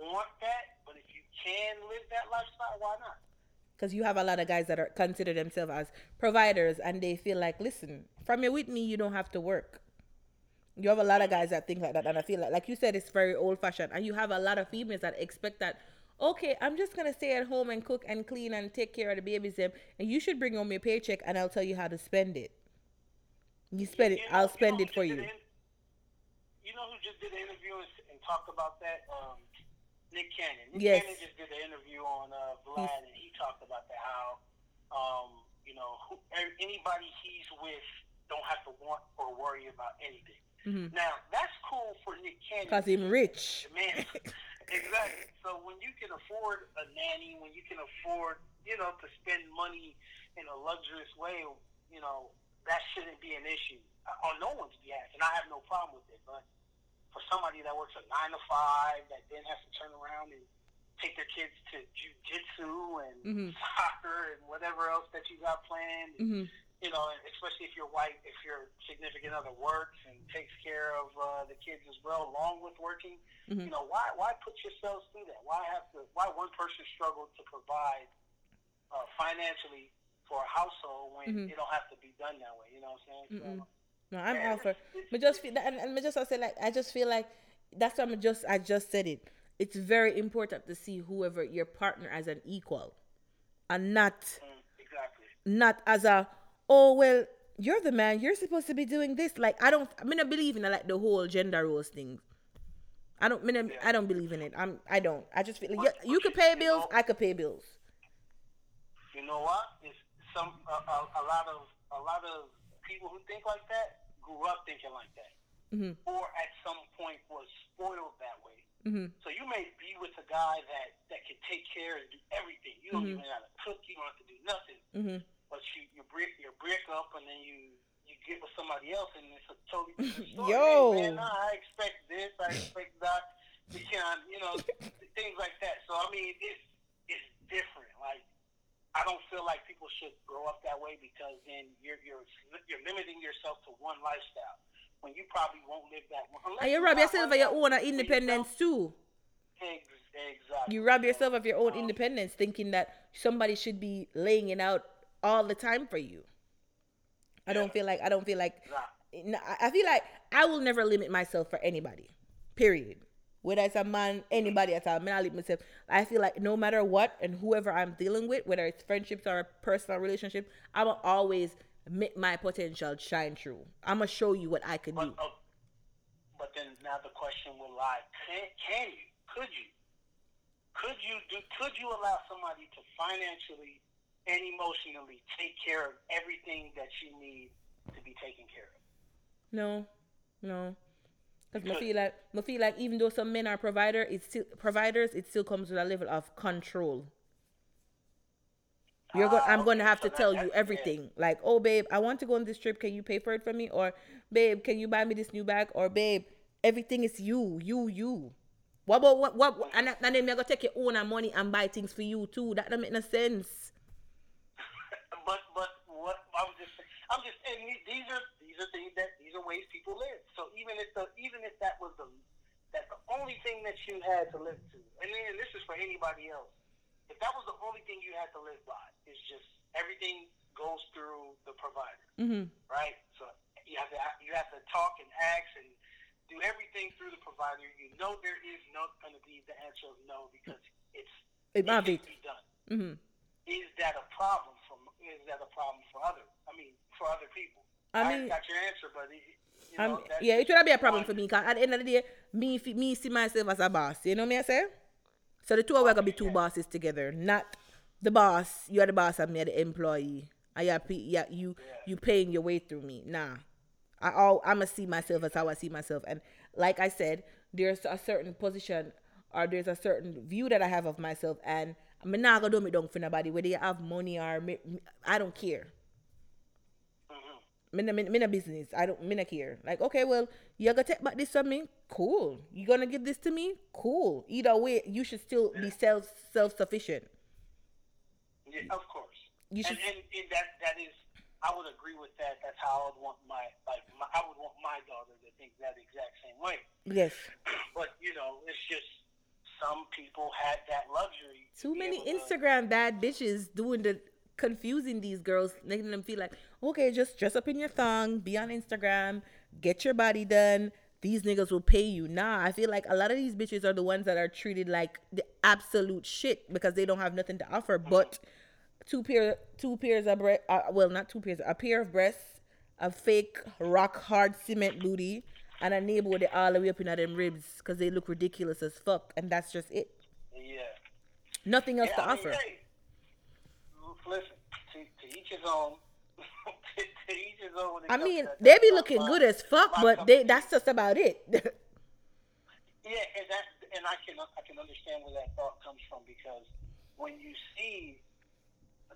S3: want that. But if you can live that lifestyle, why not?
S1: Because you have a lot of guys that are consider themselves as providers, and they feel like, listen, from you with me, you don't have to work. You have a lot of guys that think like that, and I feel like, like you said, it's very old fashioned. And you have a lot of females that expect that, okay, I'm just gonna stay at home and cook and clean and take care of the babies, them, and you should bring home your paycheck, and I'll tell you how to spend it. You spend it,
S3: You know-
S1: I'll
S3: you
S1: spend
S3: know
S1: it for you.
S3: you know who just did an interview and, and talked about that? Um, Nick Cannon. Nick
S1: Yes.
S3: Cannon just did an interview on uh, Vlad, and he talked about that how, um, you know, who, anybody he's with don't have to want or worry about anything.
S1: Mhm.
S3: Now that's cool for Nick Cannon.
S1: Cause him rich.
S3: Man, exactly. So when you can afford a nanny, when you can afford, you know, to spend money in a luxurious way, you know, that shouldn't be an issue uh, on no one's behalf, and I have no problem with it. But for somebody that works a nine to five, that then has to turn around and take their kids to jujitsu and
S1: Mhm.
S3: soccer and whatever else that you got planned,
S1: hmm
S3: you know, especially if you're white, if your significant other works and takes care of uh, the kids as well, along with working,
S1: Mhm.
S3: you know, why why put yourselves through that? Why have to? Why one person struggle to provide uh, financially for a household when
S1: Mhm.
S3: it don't have to be done that way? You know what I'm saying?
S1: Mm-mm.
S3: So,
S1: No, I'm
S3: Yeah,
S1: all for. But just feel that, and, and just say like I just feel like that's what I'm just I just said it. It's very important to see whoever your partner as an equal, and not
S3: mm, exactly.
S1: not as a oh well you're the man you're supposed to be doing this like I don't I mean I believe in like the whole gender roles thing. I don't mean I don't believe in it. I'm I don't. I just feel like
S3: But-
S1: you, you could pay
S3: you
S1: bills.
S3: know-
S1: I could pay bills.
S3: You know what? It's some a, a, a lot of a lot of people who think like that grew up thinking like that,
S1: hmm
S3: or at some point was spoiled that way.
S1: hmm
S3: So you may be with a guy that that can take care and do everything. You don't
S1: Mhm.
S3: even have to cook. You don't have to do nothing.
S1: hmm
S3: But you you break you break up and then you you get with somebody else and it's a totally different story.
S1: Yo.
S3: Hey, man, nah, I expect this. I expect that. You can't, you know, things like that. So I mean, it's it's different. Like I don't feel like people should grow up that way because then you're you're you're limiting yourself to one lifestyle when you probably won't live that one. Unless
S1: And you rob yourself of your own independence too.
S3: yourself. Exactly.
S1: You rob yourself of your own
S3: Um,
S1: independence, thinking that somebody should be laying it out all the time for you. I don't feel like I don't feel like
S3: Nah.
S1: I feel like I will never limit myself for anybody. Period. Whether it's a man, anybody at all, I mean, I limit myself. I feel like no matter what and whoever I'm dealing with, whether it's friendships or a personal relationship, I will always make my potential shine through. I'm gonna show you what I could do.
S3: uh, but then now the question will lie: Can, can you? Could you? Could you do? Could you allow somebody to financially and emotionally take care of everything that you need to be taken care of?
S1: No, no. Because I feel like I feel like even though some men are provider, it's still providers. It still comes with a level of control. You're going.
S3: Ah,
S1: I'm going to have
S3: so
S1: to
S3: that-
S1: tell you
S3: that's- yeah.
S1: everything. Like, oh babe, I want to go on this trip. Can you pay for it for me? Or, babe, can you buy me this new bag? Or, babe, everything is you, you, you. What about what? What? what- And, and then me go take your own money and buy things for you too. That don't make no sense.
S3: But but what I was just I'm just and the- these are these are things that are ways people live. So even if the even if that was the that's the only thing that you had to live to, and then this is for anybody else. If that was the only thing you had to live by, is just everything goes through the provider,
S1: Mm-hmm.
S3: right? So you have to you have to talk and ask and do everything through the provider. You know there is not going to be the answer of no because it's
S1: It
S3: it
S1: might be.
S3: be done
S1: Mm-hmm.
S3: is that a problem for is that a problem for other I mean for other people?
S1: I
S3: I
S1: mean-
S3: got your answer, it, you know,
S1: yeah, it would be a problem for me. Cause at the end of the day, me me see myself as a boss. You know me I say? So the two of oh, us gonna be two bosses together, not the boss. You are the boss and me are the employee. I yeah, yeah, you you paying your way through me. Nah, I all I'm gonna see myself as how I see myself. And like I said, there's a certain position or there's a certain view that I have of myself, and I'm not gonna do me down for nobody. Whether you have money or me- I don't care. Me no, me, me no business. I don't me no care. Like, okay, well, you're gonna take back this from me? Cool. You're gonna give this to me? Cool. Either way, you should still be self self sufficient.
S3: Yeah, of course.
S1: You should-
S3: and, and, and that that is I would agree with that. That's how I would want my like my, I would want my daughter to think that exact same way.
S1: Yes.
S3: But you know, it's just some people had that luxury.
S1: Too
S3: be
S1: many
S3: able to-
S1: Instagram bad bitches doing the confusing these girls, making them feel like, okay, just dress up in your thong, be on Instagram, get your body done. These niggas will pay you. Nah, I feel like a lot of these bitches are the ones that are treated like the absolute shit because they don't have nothing to offer. But two pair, two pairs of breast, uh, well, not two pairs, a pair of breasts, a fake rock hard cement booty, and a neighbor with it all the way up in them ribs because they look ridiculous as fuck, and that's just it.
S3: Yeah.
S1: Nothing else
S3: Yeah,
S1: to
S3: I mean,
S1: offer.
S3: hey, listen, to, to each his own. to to each his own
S1: I mean, they be looking good as fuck, but they that's just about it.
S3: Yeah, and that and I can I can understand where that thought comes from because when you see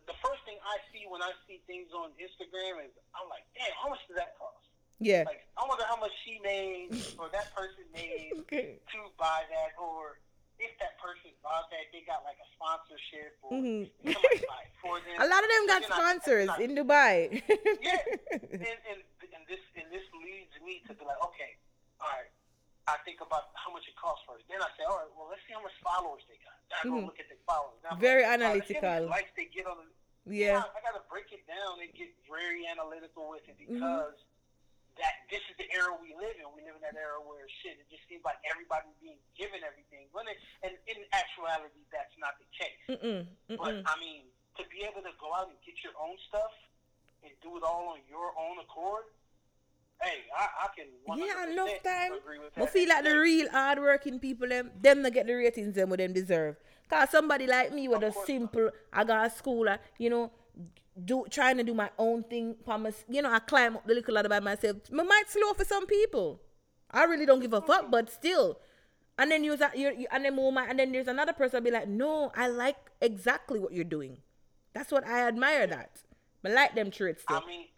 S3: the first thing I see when I see things on Instagram is I'm like, damn, how much does that cost?
S1: yeah.
S3: Like, I wonder how much she made or that person made
S1: Okay.
S3: to buy that, or if that person bought that, they got like a sponsorship or
S1: Mhm.
S3: somebody buy it for them.
S1: A lot of them got
S3: I-
S1: sponsors
S3: I-
S1: in Dubai.
S3: yeah, and, and, and this and this leads me to be like, okay, all right. I think about how much it costs first. Then I say, all right, well, let's see how much followers they got. Then I go
S1: Mhm.
S3: look at the followers. I'm
S1: Very
S3: like, all right, let's see how
S1: analytical.
S3: likes they get on the.
S1: yeah.
S3: I got to break it down and get very analytical with it
S1: Mm-hmm.
S3: because that this is the era we live in. We live in that era where shit. It just seems like everybody's being given everything. When it, and in actuality, that's not the case.
S1: Mm-mm.
S3: But
S1: Mm-mm.
S3: I mean, to be able to go out and get your own stuff and do it all on your own accord, hey, I, I can 100%
S1: Yeah, enough time.
S3: agree with
S1: I feel like the real hardworking people them them not get the ratings them what them deserve. Cause somebody like me with a simple, I got a school, I, you know, do trying to do my own thing. Promise, you know, I climb up the little ladder by myself. I might slow for some people. I really don't give a fuck, but still. And then you, and then moment, and then there's another person I'll be like, no, I like exactly what you're doing. That's what I admire. That, but like them traits.
S3: I mean,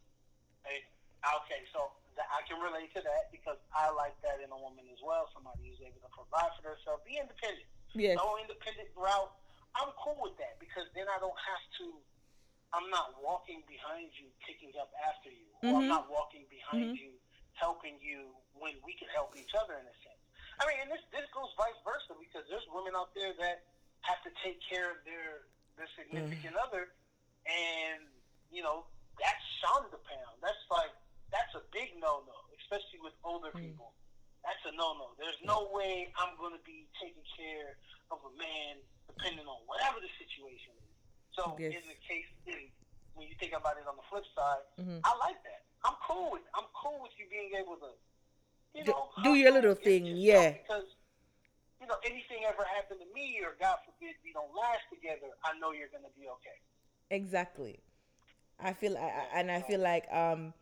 S3: okay, so I can relate to that because I like that in a woman as well. Somebody who's able to provide for themselves, be independent.
S1: Yes.
S3: No independent route. I'm cool with that because then I don't have to. I'm not walking behind you, picking up after you, or I'm
S1: mm-hmm.
S3: not walking behind mm-hmm. you, helping you when we can help each other in a sense. I mean, and this this goes vice versa because there's women out there that have to take care of their their significant mm-hmm. other, and you know that's shonda pound. That's like that's a big no no, especially with older people. That's a no no. There's no way I'm going to be taking care of a man depending on whatever the situation is. So
S1: Yes.
S3: in the case, in, when you think about it on the flip side,
S1: Mhm.
S3: I like that. I'm cool with I'm cool with you being able to, you
S1: Do-
S3: know,
S1: do your little thing, yeah.
S3: Because you know, anything ever happened to me, or God forbid we don't last together, I know you're going to be okay.
S1: Exactly. I feel I, and I feel like um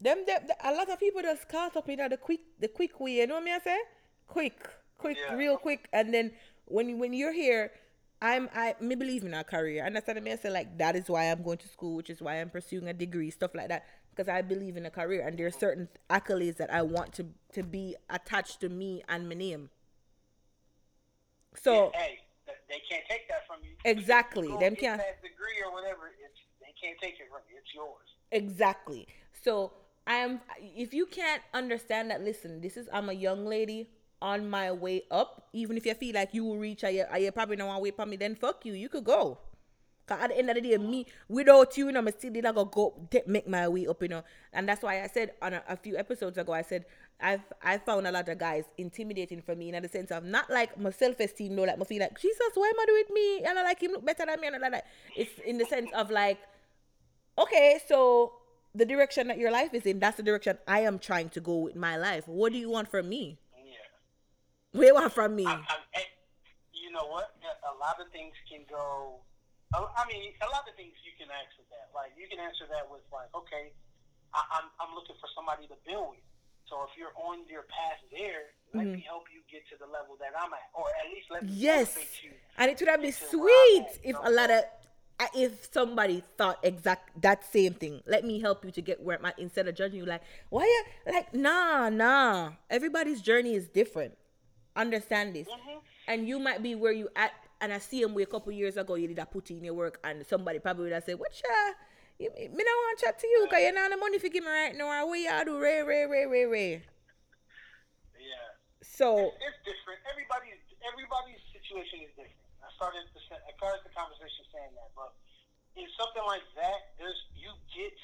S1: them, them a lot of people just caught up in the quick the quick way, you know what I mean? I say? Quick, quick,
S3: Yeah.
S1: real quick and then when when you're here I'm I me believe in our career. And that's what I mean. I say like that is why I'm going to school, which is why I'm pursuing a degree, stuff like that. Because I believe in a career and there are certain accolades that I want to to be attached to me and my name. So
S3: hey, they can't take that from you.
S1: Exactly. Them can't-
S3: that degree or whatever. It's they can't take it from you. It's yours.
S1: Exactly. So I am. If you can't understand that, listen. This is. I'm a young lady on my way up. Even if you feel like you will reach, I you probably don't want to wait for me. Then fuck you. You could go. Cause at the end of the day, me without you, you know, I still did not go go make my way up, you know. And that's why I said on a, a few episodes ago, I said I've I found a lot of guys intimidating for me in the sense of not like my self esteem, no, like I feel like Jesus, why am I doing me? And I like him look better than me, and all that. It's in the sense of like okay, so the direction that your life is in, that's the direction I am trying to go with my life. What do you want from me? What do from me?
S3: I, I, you know what? A- lot of things can go. I mean, a lot of things you can answer that. Like you can answer that with like, okay, I, I'm I'm looking for somebody to build with. So if you're on your path there, let me help you get to the level that I'm at, or at least let me
S1: Mm-hmm. Yes.
S3: motivate you.
S1: And it would have been
S3: This is where I'm
S1: sweet if a lot of uh, if somebody thought exact that same thing. Let me help you to get where I'm at instead of judging you like, why you like nah, nah. Everybody's journey is different. Understand this.
S3: Mhm.
S1: And you might be where you at and I see him way a couple years ago you did a put in your work and somebody probably would have said, What ya? You, me don't want to chat to you because you not the money for give me right now. What you do? Ray, ray, ray, ray, ray.
S3: Yeah.
S1: So
S3: It's, it's different. Everybody's everybody's situation is different. I started the I started the conversation saying that, but in something like that, there's you get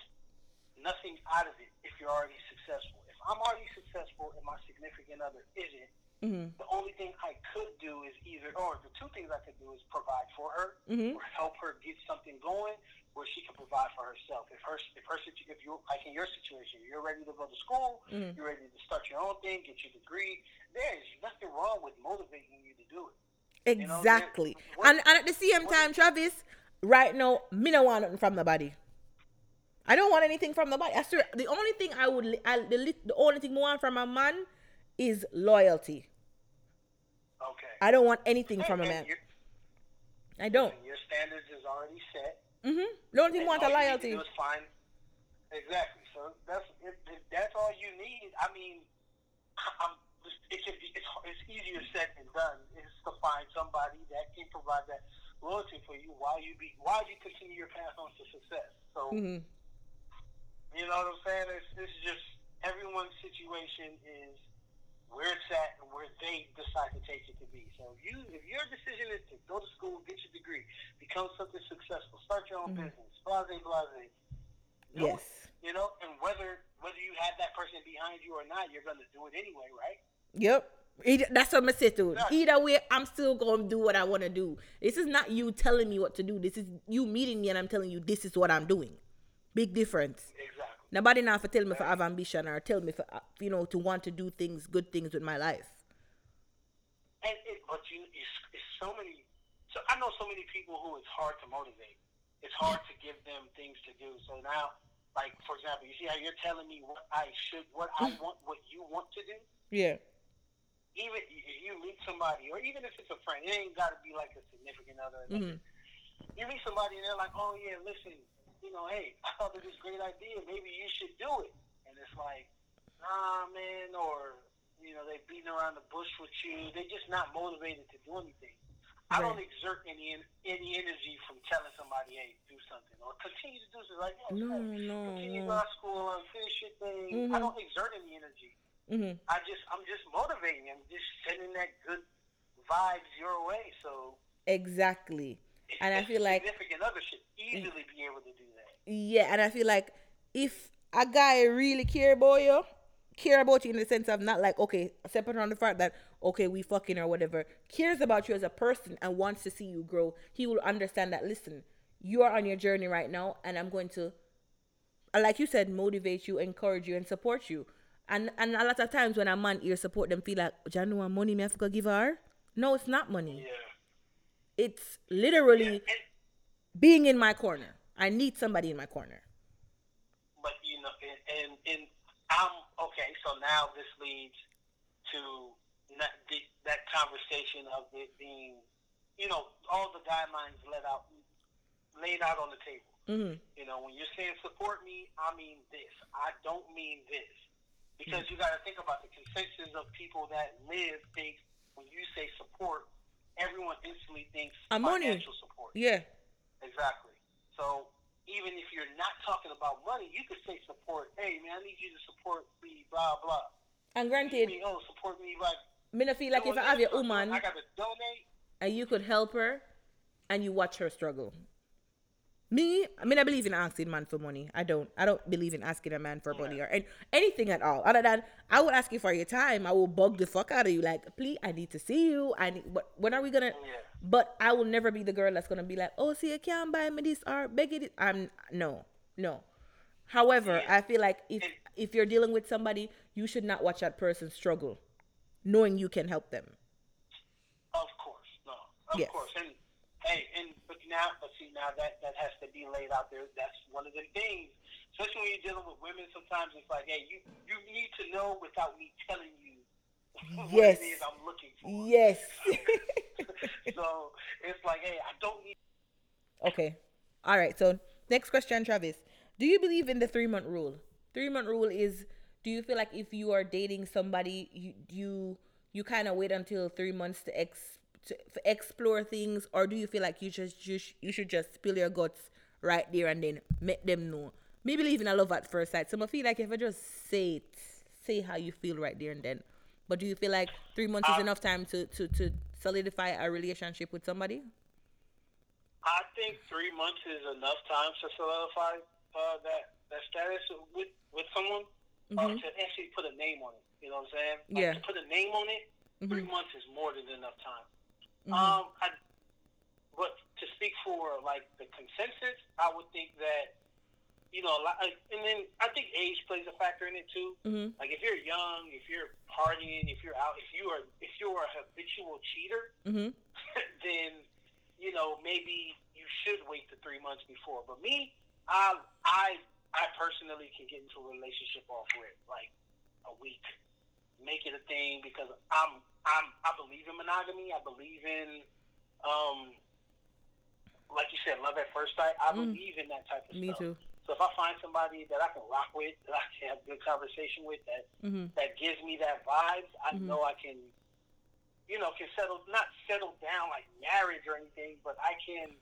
S3: nothing out of it if you're already successful. If I'm already successful and my significant other isn't,
S1: mhm,
S3: the only thing I could do is either, or the two things I could do is provide for her
S1: Mhm.
S3: or help her get something going where she can provide for herself. If her, if her, if you, like in your situation, you're ready to go to school,
S1: Mhm.
S3: you're ready to start your own thing, get your degree. There's nothing wrong with motivating you to do it. You know,
S1: exactly.
S3: what-
S1: and and at the same time, Travis, right now, me no want nothing from nobody. I don't want anything from nobody. I swear, the only thing I would, I, the, the only thing I want from a man is loyalty. I don't want anything from a man. I don't.
S3: Your standards is already set.
S1: Mm-hmm. The only thing I
S3: And
S1: want a
S3: you
S1: loyalty.
S3: is find exactly. So that's if, if that's all you need. I mean, I'm, it can be. It's, it's easier said than done. Is to find somebody that can provide that loyalty for you while you be while you continue your path on to success. So
S1: Mm-hmm.
S3: you know what I'm saying? It's, it's just everyone's situation is where it's at and where they decide to take it to be. So if you if your decision is to go to school, get your degree, become something successful, start your own mm-hmm. business, blase blase. do it,
S1: Yes.
S3: You know, and whether whether you have that person behind you or not, you're gonna do it anyway, right?
S1: Yep. Either, that's what I'm gonna say to
S3: Yeah.
S1: Either way, I'm still gonna do what I want to do. This is not you telling me what to do. This is you meeting me and I'm telling you this is what I'm doing. Big difference.
S3: Exactly.
S1: Nobody now for tell me for have ambition or tell me for uh, you know to want to do things, good things with my life.
S3: And it, but you, it's, it's so many. So I know so many people who it's hard to motivate. It's hard to give them things to do. So now, like for example, you see how you're telling me what I should, what I want, what you want to do.
S1: Yeah.
S3: Even if you meet somebody, or even if it's a friend, it ain't got to be like a significant other.
S1: Mhm.
S3: You meet somebody and they're like, "Oh yeah, listen, you know, hey, I thought of this great idea. Maybe you should do it." And it's like, "Nah, man," or you know, they're beating around the bush with you. They're just not motivated to do anything. I don't exert any any energy from telling somebody, "Hey, do something," or continue to do something. Like, yeah,
S1: No,
S3: hey,
S1: no,
S3: continue
S1: no.
S3: to go to school and finish your thing.
S1: Mhm.
S3: I don't exert any energy.
S1: Mm-hmm.
S3: I just, I'm just motivating. I'm just sending that good vibes your way. So,
S1: Exactly. And I feel like
S3: significant other should easily be able to do that.
S1: Yeah, and I feel like if a guy really care about you, care about you in the sense of not like okay, separate on the fact that okay we fucking or whatever, cares about you as a person and wants to see you grow, he will understand that. Listen, you are on your journey right now, and I'm going to, uh, like you said, motivate you, encourage you, and support you. And and a lot of times when a man here support them, feel like, "Jah know what money me have to give her." No, it's not money.
S3: Yeah.
S1: It's literally
S3: And,
S1: being in my corner. I need somebody in my corner.
S3: but you know, and, and and I'm okay. So now this leads to not the, that conversation of it being, you know, all the guidelines let out, laid out on the table.
S1: Mm-hmm.
S3: You know, when you're saying support me, I mean this. I don't mean this. Because you got to think about the consensus of people that live think when you say support, everyone instantly thinks
S1: money.
S3: financial support.
S1: Yeah.
S3: Exactly. So even if you're not talking about money, you could say support. Hey man, I need you to support me. Blah blah.
S1: And granted,
S3: mean, oh, support me like.
S1: me no feel like if I have your woman
S3: I got to donate.
S1: and you could help her and you watch her struggle. Me, I mean, I believe in asking man for money. I don't. I don't believe in asking a man for money or any, anything at all. Other than I would ask you for your time. I will bug the fuck out of you. Like, please, I need to see you. I need. But when are we gonna?
S3: Yeah.
S1: But I will never be the girl that's gonna be like, oh, see, you can't buy me this or beg it. I'm no, no. However, I feel like if if you're dealing with somebody, you should not watch that person struggle, knowing you can help them.
S3: Of course, no, of
S1: Yes.
S3: course, and hey, and now, but see, now that that has to be laid out there. That's one of the things, especially when you're dealing with women. Sometimes it's like, hey, you you need to know without me telling you what
S1: Yes.
S3: it is I'm looking for.
S1: Yes.
S3: so it's like, hey, I don't need.
S1: Okay. All right. So next question, Travis. Do you believe in the three month rule? Three month rule is do you feel like if you are dating somebody, you you you kind of wait until three months to ex to, explore things, or do you feel like you just you, sh- you should just spill your guts right there and then make them know? Me believe in a love at first sight. So I feel like if I just say it, say how you feel right there and then. But do you feel like three months is enough time to, to, to solidify a relationship with somebody?
S3: I think three months is enough time to solidify uh, that that status with with someone, uh, to actually put a name on it. You know what I'm saying? Like,
S1: Mm-hmm. Yeah.
S3: To put a name on it, three months is more than enough time. Um, I, but to speak for like the consensus, I would think that you know, like, and then I think age plays a factor in it too.
S1: Mm-hmm.
S3: Like if you're young, if you're partying, if you're out, if you are if you're a habitual cheater,
S1: Mm-hmm.
S3: then you know maybe you should wait the three months before. But me, I I I personally can get into a relationship off with like a week, make it a thing because I'm I'm I believe in monogamy. I believe in um like you said, love at first sight. I
S1: Mm.
S3: believe in that type of
S1: Me
S3: stuff.
S1: too.
S3: So if I find somebody that I can rock with, that I can have good conversation with, that
S1: Mhm.
S3: that gives me that vibes, I
S1: Mhm.
S3: know I can, you know, can settle not settle down like marriage or anything, but I can,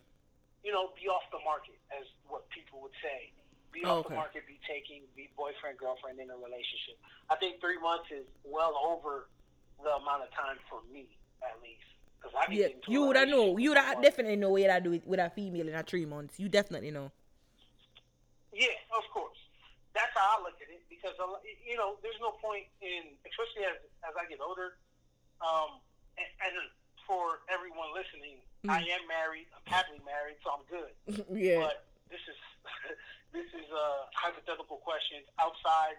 S3: you know, be off the market as what people would say. Be
S1: Oh,
S3: off
S1: okay.
S3: the market, be taking, be boyfriend girlfriend in a relationship. I think three months is well over the amount of time for me, at least. Because I
S1: Yeah,
S3: get into a
S1: you would I know. You would
S3: I
S1: definitely know what I do with, with a female in a three months. You definitely know.
S3: Yeah, of course. That's how I look at it because you know, there's no point in, especially as as I get older. Um, and, and for everyone listening, I am married. I'm happily married, so I'm good.
S1: yeah.
S3: But this is this is a hypothetical question outside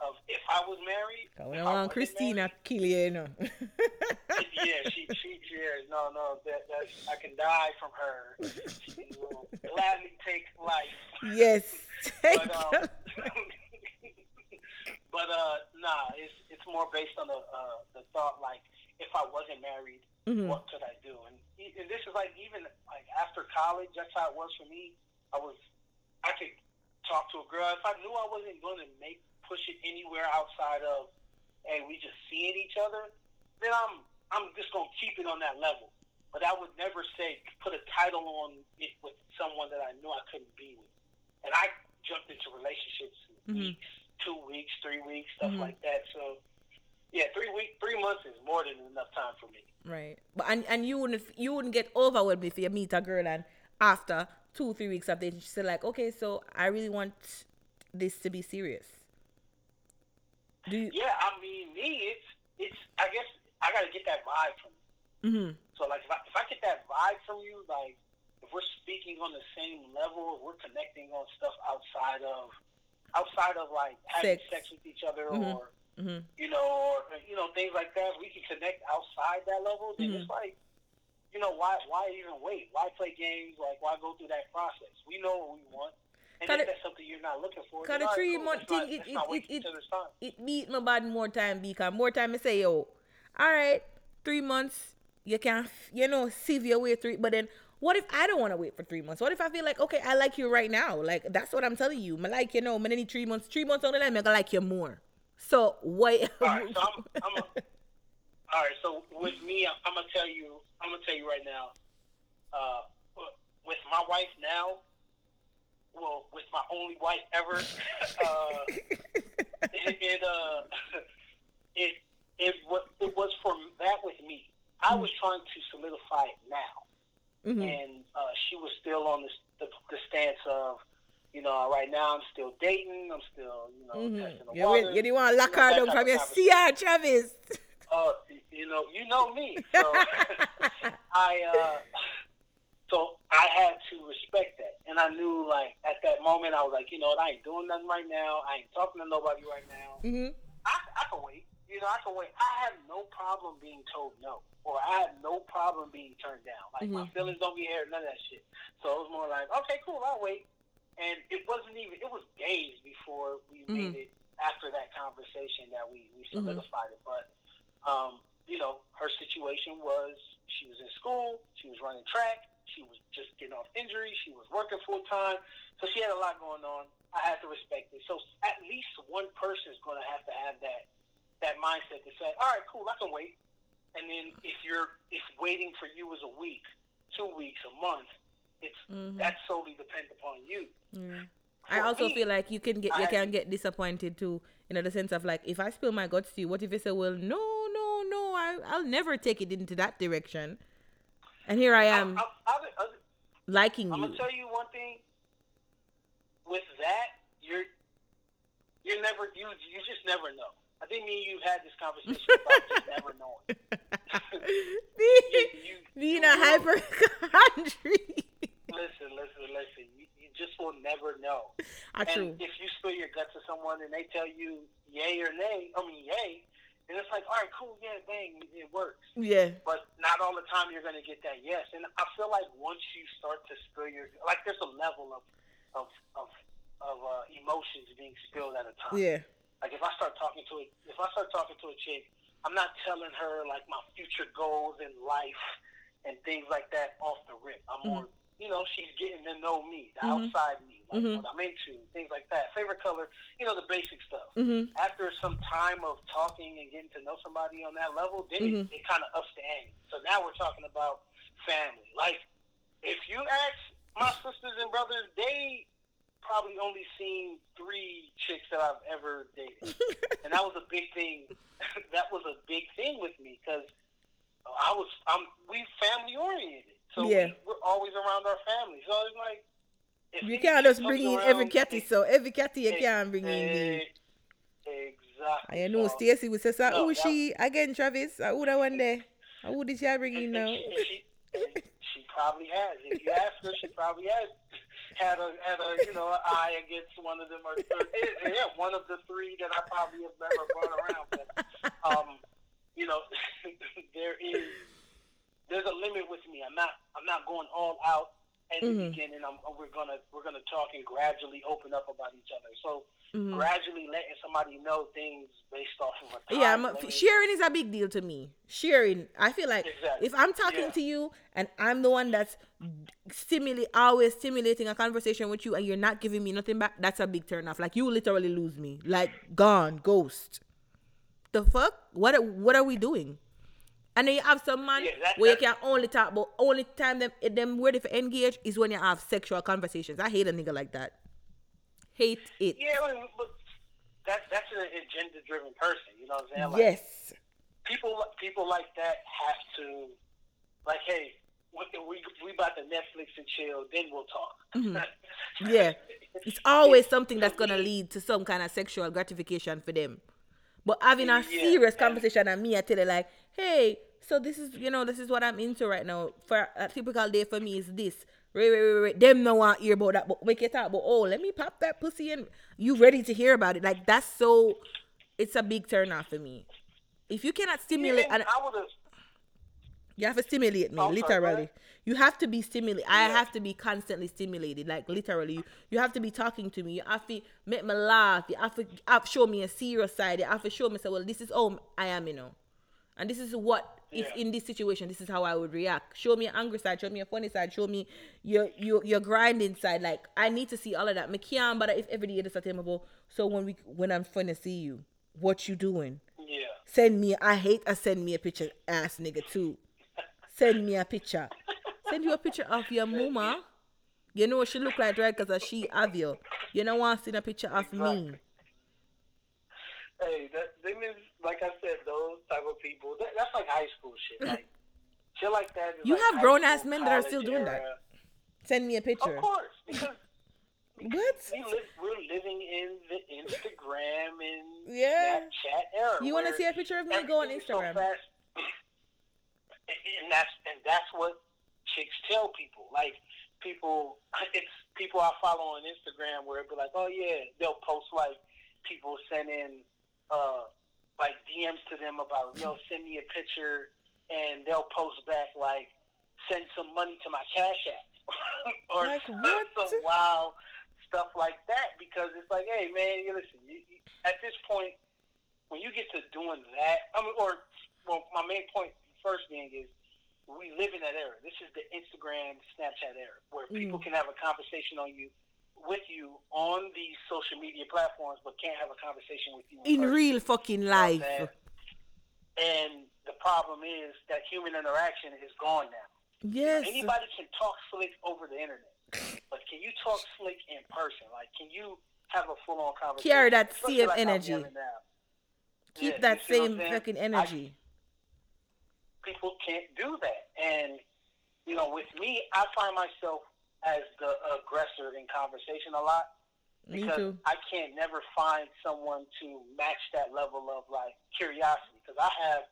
S3: of if I was married.
S1: Don't
S3: I
S1: Christina
S3: married,
S1: kill you, you know.
S3: yeah, she she yeah, no no that that I can die from her. She will gladly take life.
S1: yes. Thank
S3: But, um, but uh, nah, it's it's more based on the uh, the thought like if I wasn't married,
S1: Mhm.
S3: what could I do? And, and this is like even like after college, that's how it was for me. I was I could talk to a girl if I knew I wasn't going to make push it anywhere outside of hey we just seeing each other. Then I'm I'm just gonna keep it on that level. But I would never say put a title on it with someone that I knew I couldn't be with. And I jumped into relationships in
S1: Mhm.
S3: weeks, two weeks, three weeks, stuff
S1: Mhm.
S3: like that. So yeah, three week, three months is more than enough time for me.
S1: Right. But and, and you wouldn't you wouldn't get overwhelmed if you meet a girl and after two, three weeks after, she said like, Okay, so I really want this to be serious. Do you
S3: Yeah, I mean, me, it's it's. I guess I got to get that vibe from. you.
S1: mm-hmm.
S3: So like, if I, if I get that vibe from you, like, if we're speaking on the same level, if we're connecting on stuff outside of outside of like having
S1: Sex.
S3: sex, with each other,
S1: Mhm.
S3: or
S1: Mm-hmm.
S3: you know, or you know, things like that. We can connect outside that level. Then
S1: Mhm.
S3: it's like, you know, why why even wait? Why play games? Like, why go through that process? We know what we want. And
S1: Cut
S3: if
S1: it-
S3: that's something you're not looking for,
S1: cut
S3: then
S1: the
S3: all right,
S1: three
S3: cool.
S1: month
S3: Let's not-
S1: it- it-
S3: not
S1: it- it-
S3: each other's time.
S1: it beat my body more time because more time I say, yo, all right, three months, you can, you know, sieve your way through. But then, what if I don't want to wait for three months? What if I feel like, okay, I like you right now? Like that's what I'm telling you. I like you know, I need three months, three months on the line, I'm gonna like you more. So why?
S3: All right, so I'm, I'm a, all right. So with me, I'm, gonna tell you, I'm gonna tell you right now. Uh, with my wife now, well, with my only wife ever, uh, it, it uh, it it what it was for that with me. I was trying to solidify it now,
S1: Mhm.
S3: and uh, she was still on this, the the stance of. You know, right now I'm still dating. I'm still, you know, testing the
S1: Mhm. You,
S3: waters.
S1: really- you didn't want to lock her down from your
S3: conversation.
S1: CR Travis.
S3: Uh, you know, you know me. So I, uh, so I had to respect that, and I knew, like, at that moment, I was like, you know, what, I ain't doing nothing right now. I ain't talking to nobody right now.
S1: hmm
S3: I, I can wait. You know, I can wait. I have no problem being told no, or I have no problem being turned down. Like my
S1: Mhm.
S3: feelings don't get hurt, none of that shit. So it was more like, okay, cool, I'll wait. And it wasn't even. It was days before we
S1: Mhm.
S3: made it. After that conversation, that we we
S1: Mhm.
S3: solidified it. But um, you know, her situation was she was in school, she was running track, she was just getting off injury, she was working full time, so she had a lot going on. I had to respect it. So at least one person is going to have to have that that mindset to say, all right, cool, I can wait. And then if you're if waiting for you is a week, two weeks, a month, it's
S1: Mhm.
S3: that solely depends upon you.
S1: Yeah. I also
S3: me,
S1: feel like you can get you
S3: I-
S1: can get disappointed too, in the sense of like if I spill my guts to you, what if you say, well, no, no, I I'll never take it into that direction, and here I am
S3: I'm, I'm, I'm,
S1: liking
S3: I'm
S1: you.
S3: gonna tell you one thing. With that, you're you're never you you just never know. I think me and you had this conversation about just never knowing. you,
S1: Being
S3: you
S1: a hypochondriac.
S3: Listen, listen, listen. You, you just will never know.
S1: Ah, true.
S3: And if you spill your guts to someone and they tell you yay or nay, I mean yay, then it's like, all right, cool, yeah, bang, it works.
S1: Yeah.
S3: But not all the time you're going to get that yes. And I feel like once you start to spill your, like there's a level of of of, of uh, emotion being spilled at a time.
S1: Yeah.
S3: Like if I start talking to a, if I start talking to a chick, I'm not telling her like my future goals in life and things like that off the rip. I'm more, you know, she's getting to know me, the
S1: Mhm.
S3: outside me, like
S1: Mhm.
S3: what I'm into, things like that. Favorite color, you know, the basic stuff.
S1: Mhm.
S3: After some time of talking and getting to know somebody on that level, then
S1: Mhm.
S3: it, it kind of ups the ante. So now we're talking about family. Like if you ask my sisters and brothers, they probably only seen three chicks that I've ever dated, and that was a big thing. that was a big thing with me because I was I'm we family oriented, so
S1: Yeah.
S3: we, we're always around our family. So it's like if
S1: You can't just bring in every catty, so every catty you can't bring in
S3: it- Exactly.
S1: I know
S3: So-
S1: Stacy would say, so
S3: No,
S1: who she again, Travis? I would have one day. Who did she bring in now?
S3: she, she, she probably has. If you ask her, she probably has had a had a you know an eye against one of them or, or yeah, one of the three that I probably have never brought around. But um, you know, there is there's a limit with me. I'm not I'm not going all out at the
S1: Mhm.
S3: beginning. I'm, we're gonna we're gonna talk and gradually open up about each other. So
S1: Mhm.
S3: gradually letting somebody know things based off of a
S1: Yeah, I'm,
S3: limit.
S1: sharing is a big deal to me. Sharing, I feel like
S3: Exactly.
S1: if I'm talking
S3: Yeah.
S1: to you and I'm the one that's stimulate, always stimulating a conversation with you, and you're not giving me nothing back, that's a big turn off. Like you literally lose me, like gone, ghost. The fuck? What? What are we doing? And then you have some man
S3: Yeah, that-
S1: where you can only talk about only time them them ready for engage is when you have sexual conversations. I hate a nigga like that. Hate it.
S3: Yeah, but- that that's an agenda driven person. You know what I'm saying? Like,
S1: yes.
S3: People people like that have to like, hey, we we, we about to Netflix and chill, then we'll talk.
S1: Mhm. Yeah. It's always something that's gonna lead to some kind of sexual gratification for them. But having a
S3: Yeah,
S1: serious
S3: and-
S1: conversation and me, I tell you like, hey, so this is you know this is what I'm into right now. For a typical day for me is this. Wait, wait, wait, wait. Them no want hear about that, but make it talk about oh, let me pop that pussy and you ready to hear about it. Like that's so. It's a big turn off for me. If you cannot stimulate,
S3: Yeah,
S1: and
S3: and I would have.
S1: You have to stimulate me, literally. You have to be stimulated. I have to be constantly stimulated, like literally. You, you have to be talking to me. You have to make me laugh. You have to have, show me a serious side. You have to show me, say, well, this is how I am, you know. And this is what, if in this situation, this is how I would react. Show me an angry side. Show me a funny side. Show me your your your grinding side. Like I need to see all of that. Me can't, but if every day is attainable. So when we when I'm finna see you, what you doing?
S3: Yeah.
S1: Send me. I hate I send me a picture ass nigga too. Send me a picture. Send you a picture of your mama. You know what she look like, right? Cause she have you. You don't want to see a picture of me.
S3: Hey, that them is like I said, those type of people. That, that's like high school shit. Like shit like that.
S1: You
S3: like
S1: have grown-ass men that are still doing that. Send me a picture.
S3: Of course, because
S1: What?
S3: we live, we're living in the Instagram and
S1: Yeah.
S3: Snapchat era.
S1: You want to see a picture of me? Go on
S3: so
S1: Instagram.
S3: fast. and that's and that's what chicks tell people. Like people, it's people I follow on Instagram where it'd be like, oh yeah, they'll post like people sending uh like DMs to them about yo send me a picture, and they'll post back like send some money to my cash app or
S1: Like
S3: some,
S1: what?
S3: some wild stuff like that because it's like, hey man, you listen, you, you, at this point when you get to doing that, I mean, or well, my main point first thing is we live in that era. This is the Instagram, Snapchat era, where people
S1: Mm.
S3: can have a conversation on you, with you on these social media platforms, but can't have a conversation with you
S1: In
S3: person.
S1: real fucking
S3: You know what I'm
S1: life.
S3: And the problem is that human interaction is gone now.
S1: Yes.
S3: Anybody can talk slick over the internet, but can you talk slick in person? Like, can you have a full-on conversation?
S1: Carry that same
S3: like
S1: energy.
S3: now.
S1: Keep
S3: Yeah,
S1: that
S3: you see what I'm
S1: same fucking
S3: I-
S1: energy.
S3: People can't do that. And, you know, with me, I find myself as the aggressor in conversation a lot because. I can't never find someone to match that level of like curiosity because I have.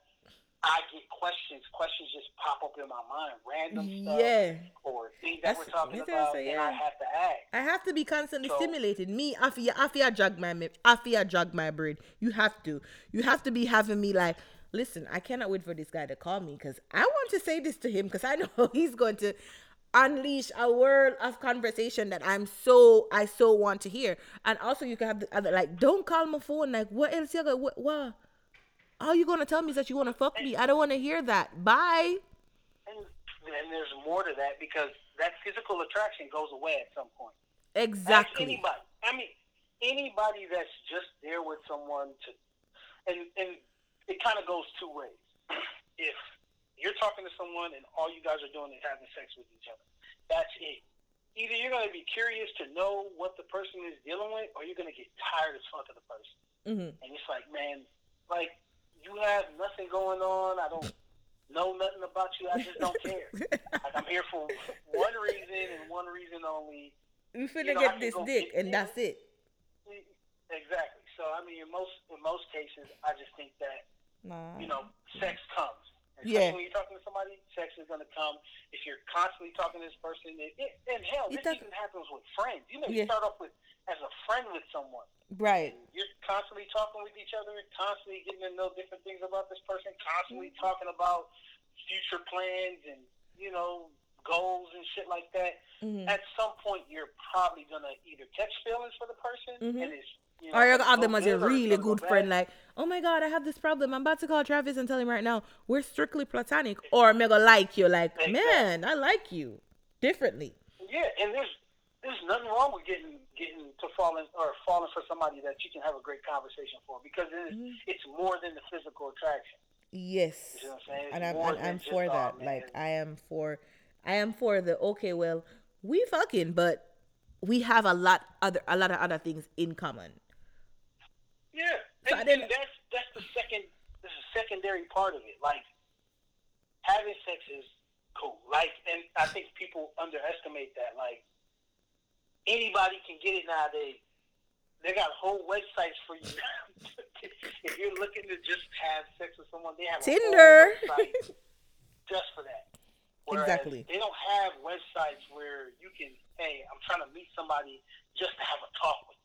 S3: I get questions. Questions just pop up in my mind, random stuff,
S1: Yeah.
S3: or things that
S1: That's-
S3: we're talking about,
S1: say,
S3: and I have to ask.
S1: I have to be constantly
S3: So-
S1: stimulated. Me, I feel, I jog my, me- I jog my brain. You have to, you have to be having me like, listen, I cannot wait for this guy to call me because I want to say this to him because I know he's going to. unleash a world of conversation that I'm so I so want to hear. And also you can have the other like don't call my phone like what else you got what, what all you gonna tell me is that you wanna fuck me. I don't wanna hear that. Bye.
S3: And, and there's more to that because that physical attraction goes away at some point. Ask
S1: Exactly.
S3: anybody. I mean, anybody that's just there with someone to, and and it kind of goes two ways. If you're talking to someone and all you guys are doing is having sex with each other, that's it. Either you're going to be curious to know what the person is dealing with, or you're going to get tired as fuck of the person.
S1: Mhm.
S3: And it's like, man, like you have nothing going on. I don't know nothing about you. I just don't care. like I'm here for one reason and one reason only.
S1: We finna
S3: know, I
S1: get this dick and
S3: you.
S1: that's it.
S3: Exactly. So I mean, in most in most cases, I just think that
S1: Nah.
S3: you know, sex comes.
S1: Mm-hmm.
S3: Especially
S1: Yeah.
S3: when you're talking to somebody, sex is going to come. If you're constantly talking to this person, it, it, and hell,
S1: It
S3: this even happens with friends. You know,
S1: Yeah.
S3: you start off with as a friend with someone.
S1: Right.
S3: You're constantly talking with each other, constantly getting to know different things about this person, constantly
S1: Mm-hmm.
S3: talking about future plans and you know goals and shit like that.
S1: Mhm.
S3: At some point, you're probably gonna either catch feelings for the person,
S1: Mhm.
S3: and it's you know,
S1: Or you're
S3: gonna
S1: gonna have them as a
S3: good or it's
S1: really good friend, like, oh my god, I have this problem. I'm about to call Travis and tell him right now we're strictly platonic. Or mega like you, like,
S3: Exactly.
S1: man, I like you differently.
S3: Yeah, and there's there's nothing wrong with getting getting to falling or falling for somebody that you can have a great conversation for because it is,
S1: Mm-hmm.
S3: it's more than the physical attraction.
S1: Yes,
S3: You I'm saying?
S1: And I'm and I'm for
S3: oh,
S1: that. Like, I am for, I am for the okay. Well, we fucking, but we have a lot other a lot of other things in common.
S3: And,
S1: I didn't-
S3: that's that's the second this is secondary part of it. Like having sex is cool. Like, and I think people underestimate that. Like anybody can get it nowadays. They got whole websites for you. if you're looking to just have sex with someone, they have
S1: Tinder.
S3: just for that. Whereas
S1: Exactly.
S3: They don't have websites where you can, hey, I'm trying to meet somebody just to have a talk with.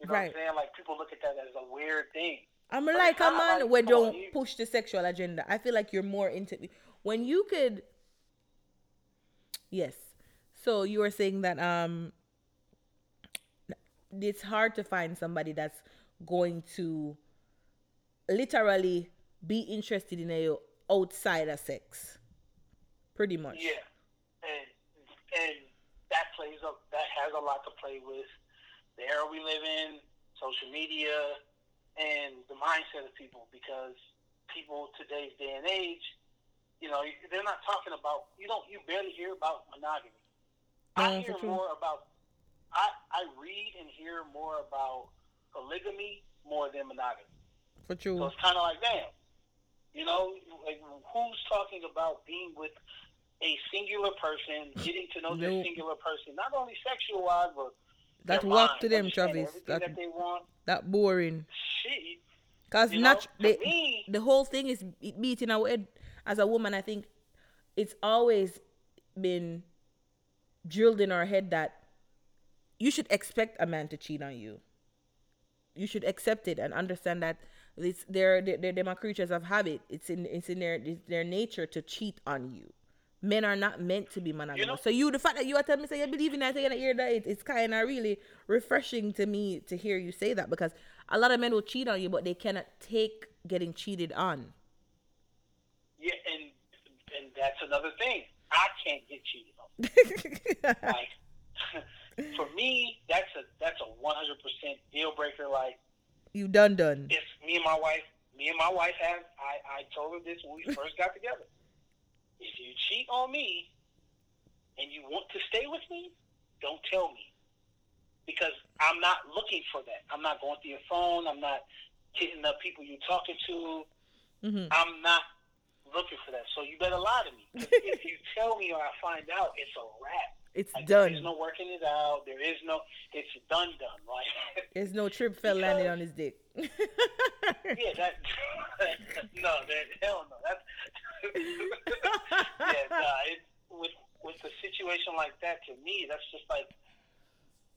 S3: You know
S1: Right.
S3: what I'm saying? Like people look at that as a weird thing.
S1: I'm
S3: But
S1: like a
S3: not
S1: man
S3: like, come on,
S1: don't
S3: you-
S1: push the sexual agenda. I feel like you're more into when you could. Yes, so you were saying that um, it's hard to find somebody that's going to literally be interested in you outside of sex. Pretty much.
S3: Yeah, and and that plays up. That has a lot to play with the era we live in, social media, and the mindset of people. Because people today's day and age, you know, they're not talking about. You don't. You barely hear about monogamy. I hear more about. I I read and hear more about polygamy more than monogamy.
S1: For true.
S3: So it's kind of like, damn, you know, like who's talking about being with a singular person, getting to know this singular person, not only sexual wise, but
S1: That
S3: their
S1: walk
S3: mind,
S1: to them, Travis. That
S3: that want.
S1: that boring.
S3: Shit,
S1: Cause
S3: You
S1: natu- the,
S3: me-
S1: the whole thing is beating our head. As a woman, I think it's always been drilled in our head that you should expect a man to cheat on you. You should accept it and understand that it's they're they're, they're, they're creatures of habit. It's in it's in their it's their nature to cheat on you. Men are not meant to be monogamous.
S3: know-
S1: so you, the fact that you are telling me say you believe in that, saying that hear that, it, it's kind of really refreshing to me to hear you say that because a lot of men will cheat on you, but they cannot take getting cheated on.
S3: yeah, and and that's another thing. I can't get cheated on. Like for me, that's a that's a one hundred percent deal breaker. Like
S1: you done done.
S3: if me and my wife, me and my wife have, I, I told her this when we first got together. If you cheat on me and you want to stay with me, don't tell me. Because I'm not looking for that. I'm not going through your phone. I'm not hitting the people you're talking to.
S1: hmm
S3: I'm not looking for that. So you better lie to me. if you tell me or I find out, it's a wrap.
S1: It's
S3: Like,
S1: done.
S3: There's no working it out. There is no, it's done, done. right?
S1: There's no trip fell landing
S3: Because-
S1: on his dick.
S3: Yeah, that no, that hell no. That's yeah, nah, it, with with a situation like that, to me, that's just like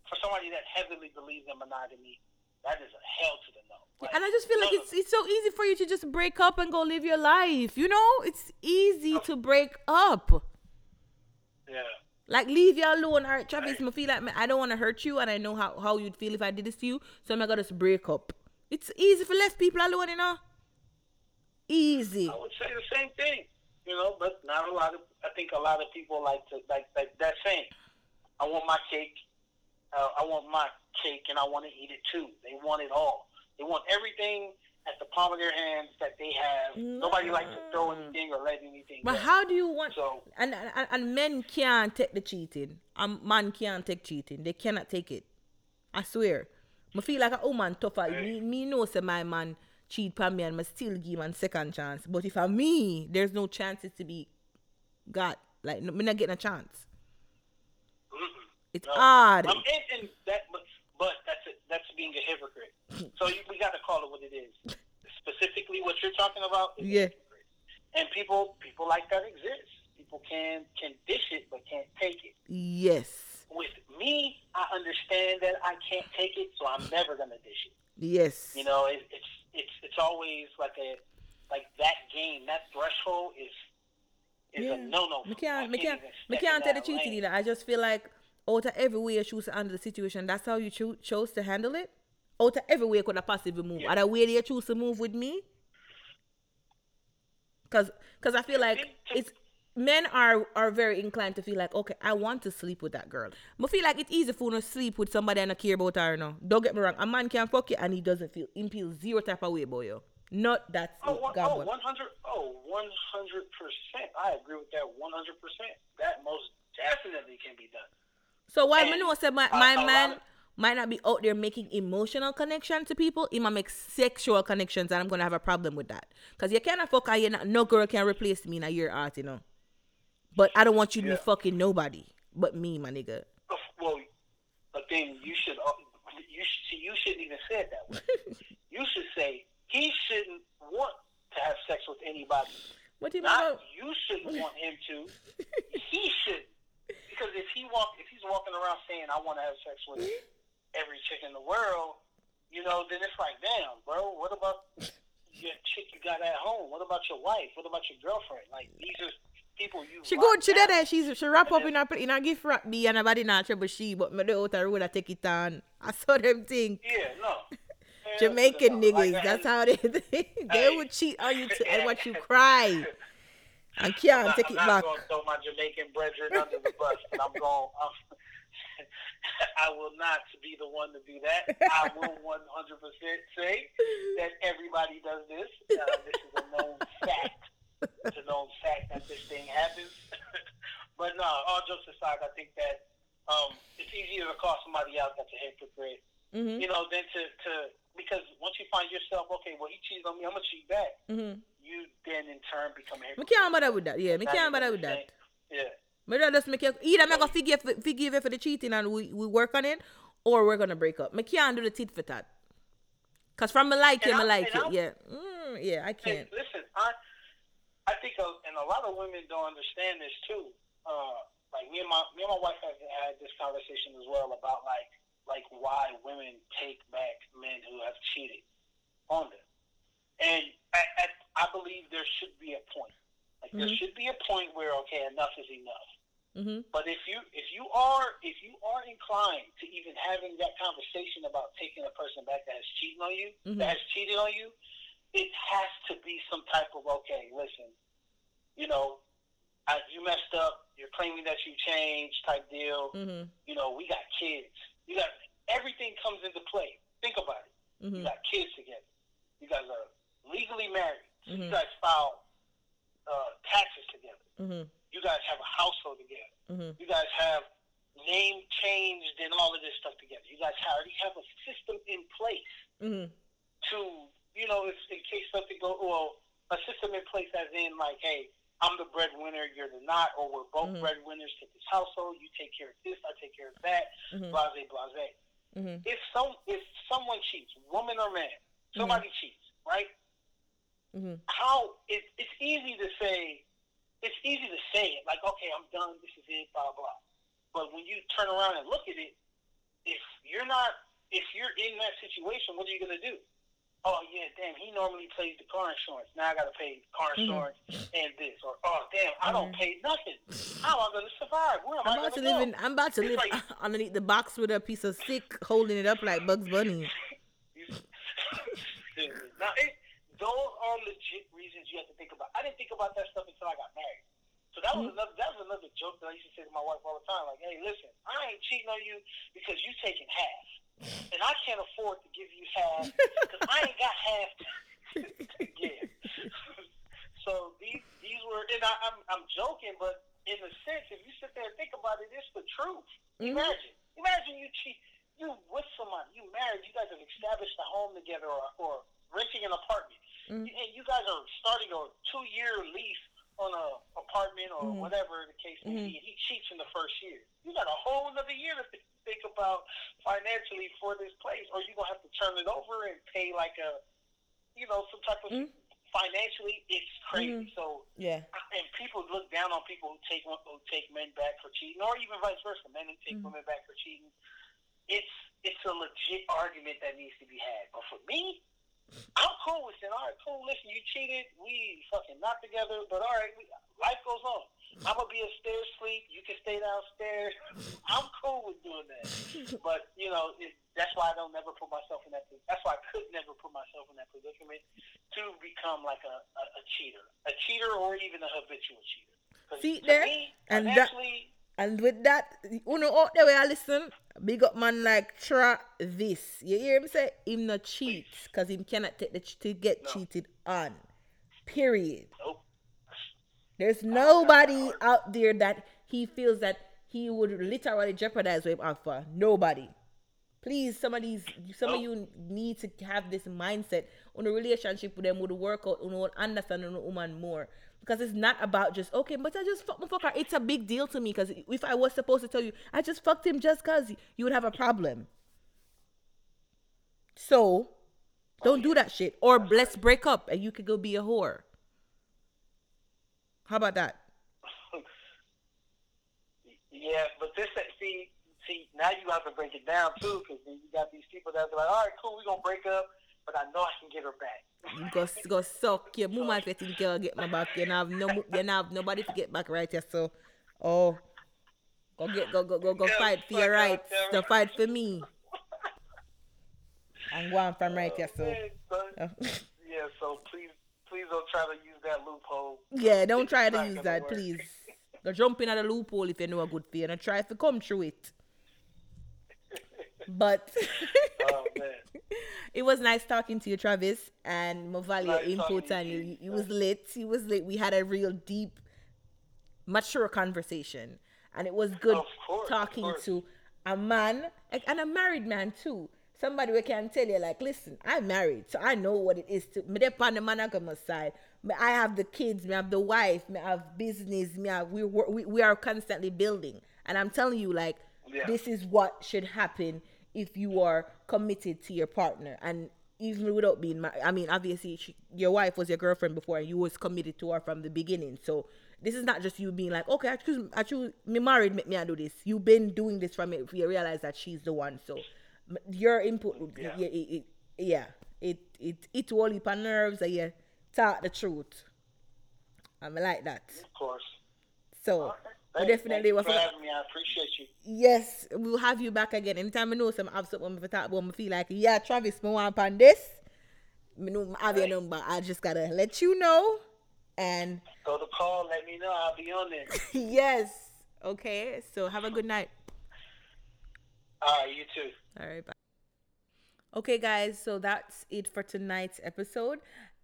S3: for somebody that heavily believes in monogamy, that is a hell to the no. Like,
S1: and I just feel like it's it's so easy for you to just break up and go live your life. You know, it's easy to break up.
S3: yeah,
S1: Like leave y'all alone. All right, Travis, I feel like I don't want to hurt you, and I know how, how you'd feel if I did this to you. So I'm gonna just break up. It's easy for left people alone, you know. Easy.
S3: I would say the same thing, you know, but not a lot of. I think a lot of people like to like like that saying. I want my cake. Uh, I want my cake, and I want to eat it too. They want it all. They want everything at the palm of their hands that they have. Nobody likes to throw anything or let anything.
S1: But
S3: go.
S1: how do you want?
S3: So-
S1: and, and and men can't take the cheating. And man can't take cheating. They cannot take it. I swear. I feel like a woman tougher. Me, me know say my man cheat for me and I still give him second chance. But if I me, there's no chances to be got. Like me not getting a chance.
S3: Mm-mm.
S1: It's
S3: No.
S1: hard.
S3: Um, and, and that, but, that's it. That's being a hypocrite. So you, we got to call it what it is. Specifically, what you're talking about. Is
S1: Yeah.
S3: hypocrite. And people, people like that exist. People can can dish it, but can't take it.
S1: Yes.
S3: With me, I understand that I can't take it, so I'm never gonna dish it.
S1: Yes.
S3: You know, it, it's it's it's always like a like that game. That threshold is is
S1: Yeah.
S3: a no no.
S1: Me can't, me can't,
S3: even
S1: me
S3: step in
S1: can't take the either. I just feel like out of every way you choose to handle the situation, that's how you cho- chose to handle it. Out of every way you could have possibly move.
S3: Yeah.
S1: Other way you choose to move with me. Cause, cause I feel like it's men are are very inclined to feel like okay, I want to sleep with that girl. But feel like it's easy for you to sleep with somebody and not care about her. No, don't get me wrong. A man can fuck you and he doesn't feel he feels zero type of way about you. Not that's
S3: Oh, one, oh, 100, oh, 100%. I agree with that 100%. That most definitely can be done.
S1: So while
S3: And
S1: me know say my, my
S3: lot
S1: man might not be out there making emotional connection to people, he might make sexual connections, and I'm gonna have a problem with that. Cause you cannot fuck you not, no girl can replace me in a year art, you know. But I don't want you to
S3: Yeah.
S1: be fucking nobody but me, my nigga.
S3: Well, but then you should, uh, you should, see, you shouldn't even say it that way. you should say he shouldn't want to have sex with anybody.
S1: What do you
S3: Not
S1: mean?
S3: you shouldn't want him to. He should. Because if he walk, if he's walking around saying I want to have sex with every chick in the world, you know, then it's like, damn, bro. What about your chick you got at home? What about your wife? What about your girlfriend? Like these are people you.
S1: She
S3: rock
S1: good, she
S3: out
S1: did that. She's she wrap up in a in a gift wrap me and nobody not trouble she, but me the out the road I take it on. I saw them think.
S3: Yeah, no.
S1: Jamaican
S3: no, like,
S1: niggas, that's how they think. They
S3: Hey.
S1: would cheat on you to, and watch you cry. And can't
S3: I'm
S1: take
S3: not,
S1: it
S3: I'm
S1: back.
S3: not going to throw my Jamaican brethren under the bus, but I'm going. I'm, I will not be the one to do that. I will 100% say that everybody does this. Uh, this is a known fact. It's a known fact that this thing happens. but no, all jokes aside, I think that um, it's easier to call somebody out that's a hypocrite.
S1: Mm-hmm.
S3: You know, than to, to because once you find yourself, okay, well he cheated on me, I'm gonna cheat back.
S1: Mm-hmm.
S3: You then in turn become a
S1: Me
S3: hypocrite.
S1: can't bother with that. Yeah, me can't bother
S3: the
S1: with that.
S3: Yeah.
S1: Me just make you either me go forgive forgive you for the cheating and we, we work on it, or we're gonna break up. Me can't do the tit for that. Cause from me like
S3: And
S1: me
S3: I'm-
S1: like
S3: and
S1: it.
S3: I'm-
S1: Yeah, mm, yeah, I can't.
S3: listen, I I think, uh, and a lot of women don't understand this too. Uh, like me and my me and my wife have had this conversation as well about like like why women take back men who have cheated on them, and at, at, I believe there should be a point. Like there
S1: Mhm.
S3: should be a point where okay, enough is enough.
S1: Mm-hmm.
S3: But if you if you are if you are inclined to even having that conversation about taking a person back that has cheated on you,
S1: Mhm.
S3: that has cheated on you, it has to be some type of okay. Listen, you know, I, you messed up. You're claiming that you changed, type deal.
S1: Mm-hmm.
S3: You know, we got kids. You got everything comes into play. Think about it. You
S1: Mm-hmm.
S3: got kids together. You guys are legally married. So You guys file uh, taxes together.
S1: Mm-hmm.
S3: You guys have a household together
S1: Mm-hmm.
S3: you guys have name changed and all of this stuff together. You guys already have a system in place
S1: Mm-hmm.
S3: to, you know, if in case something go well, a system in place as in like, hey, I'm the breadwinner, you're the not, or we're both
S1: Mhm.
S3: breadwinners to this household. You take care of this, I take care of that.
S1: Mm-hmm.
S3: Blase, blase.
S1: Mm-hmm.
S3: If some, if someone cheats, woman or man, somebody cheats, right?
S1: Mm-hmm.
S3: how it, it's easy to say it's easy to say it like okay i'm done this is it blah blah but when you turn around and look at it if you're not if you're in that situation what are you going to do oh yeah, damn, he normally pays the car insurance. Now I gotta pay car
S1: Mm-hmm.
S3: insurance and this. Or oh damn, I don't pay nothing. How am I gonna survive? Where am
S1: I'm
S3: I
S1: about to live
S3: go?
S1: in. I'm about to
S3: It's
S1: live
S3: like-
S1: underneath the box with a piece of stick holding it up like Bugs Bunny.
S3: now, it, those are legit reasons you have to think about. I didn't think about that stuff until I got married. So that was another that was another joke that I used to say to my wife all the time. Like, hey, listen, I ain't cheating on you because you taking half, and I can't afford to give you half because I ain't got half to give. so these these were, and I, I'm I'm joking, but in a sense, if you sit there and think about it, it's the truth.
S1: Mhm.
S3: Imagine, imagine you cheat, you with somebody, you married, you guys have established a home together, or, or renting an apartment,
S1: Mhm.
S3: and you guys are starting a two-year lease on a apartment or
S1: Mhm.
S3: whatever the case may be, and he cheats in the first year. You got a whole another year to th- think about financially for this place, or you're gonna have to turn it over and pay like a, you know, some type of
S1: Mhm.
S3: financially. It's crazy.
S1: Mhm.
S3: So
S1: Yeah.
S3: and people look down on people who take who take men back for cheating, or even vice versa, men who take
S1: Mhm.
S3: women back for cheating. It's it's a legit argument that needs to be had. But for me, I'm cool with it. All right, cool. Listen, you cheated. We fucking not together, but all right, we, life goes on. I'm gonna be upstairs sleep. You can stay downstairs. I'm cool with doing that. But you know, it, that's why I don't never put myself in that. That's why I could never put myself in that predicament to become like a, a, a cheater, a cheater, or even a habitual cheater.
S1: See there?
S3: me,
S1: And that- And with that, you know, out there where I listen, big up man like Travis. You hear him say him not cheat because him cannot take the ch- to get
S3: No.
S1: cheated on. Period.
S3: nope.
S1: There's nobody out there that he feels that he would literally jeopardize with offer. Nobody. Please, some of these, some of you need to have this mindset on a relationship with them would work out, on understand a woman more. Because it's not about just okay, but I just fuck my fucker. It's a big deal to me because if I was supposed to tell you I just fucked him just cause you would have a problem. So, don't do that shit. Or let's break up and you could go be a whore. How about that?
S3: Yeah, but this see see now you have to break it down too because then you got these people that are like, all right, cool, we're gonna break up, but I know I can get her back.
S1: You go go suck your mama if you think you'll get my back. You have no you have nobody to get back right here. So oh go get go go go go fight for your rights. To fight for me. I'm going from right here, so oh.
S3: Yeah, so please please don't try to use that loophole.
S1: yeah, don't try to use that,
S3: work.
S1: please. Go jump in at a loophole if you know a good thing. and try to come through it. But
S3: Oh man.
S1: it was nice talking to you, Travis, and my value
S3: Nice talking
S1: you.
S3: you.
S1: It was lit. It was lit. We had a real deep, mature conversation, and it was good
S3: course,
S1: talking to a man and a married man too. Somebody who can tell you, like, listen, I'm married, so I know what it is to me. On the monogamous side. I have the kids, me have the wife, me have business, me have we we we are constantly building, and I'm telling you, like,
S3: Yeah.
S1: this is what should happen if you are committed to your partner and even without being married i mean obviously she, your wife was your girlfriend before and you was committed to her from the beginning so this is not just you being like okay i choose i choose me married make me I do this you've been doing this from it you realize that she's the one so your input yeah
S3: Yeah.
S1: it, it, it, yeah it it it will leap on nerves and you talk the truth i'm like that
S3: Of course.
S1: so
S3: Okay.
S1: We definitely
S3: thank
S1: was
S3: you for having me. I appreciate you.
S1: Yes, we'll have you back again. Anytime I know some have something for talk about, I feel like, yeah, Travis, me want on this. Me know I have your number. I just gotta let you know. And
S3: Go to call. Let me know. I'll be on there.
S1: yes, okay. So have a good night.
S3: All right, you too.
S1: All right, bye. Okay, guys, so that's it for tonight's episode.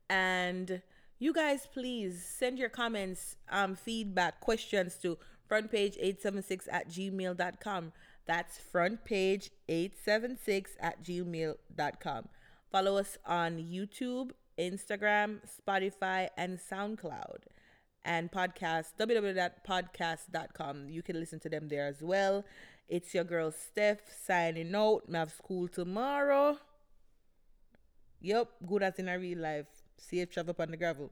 S1: And you guys, please send your comments, um, feedback, questions to frontpage876 at gmail.com. That's frontpage876 at gmail.com. Follow us on YouTube, Instagram, Spotify, and SoundCloud. And podcast, www.podcast.com. You can listen to them there as well. It's your girl Steph signing out. I have school tomorrow. Yep, good as in a real life. Safe travel on the gravel.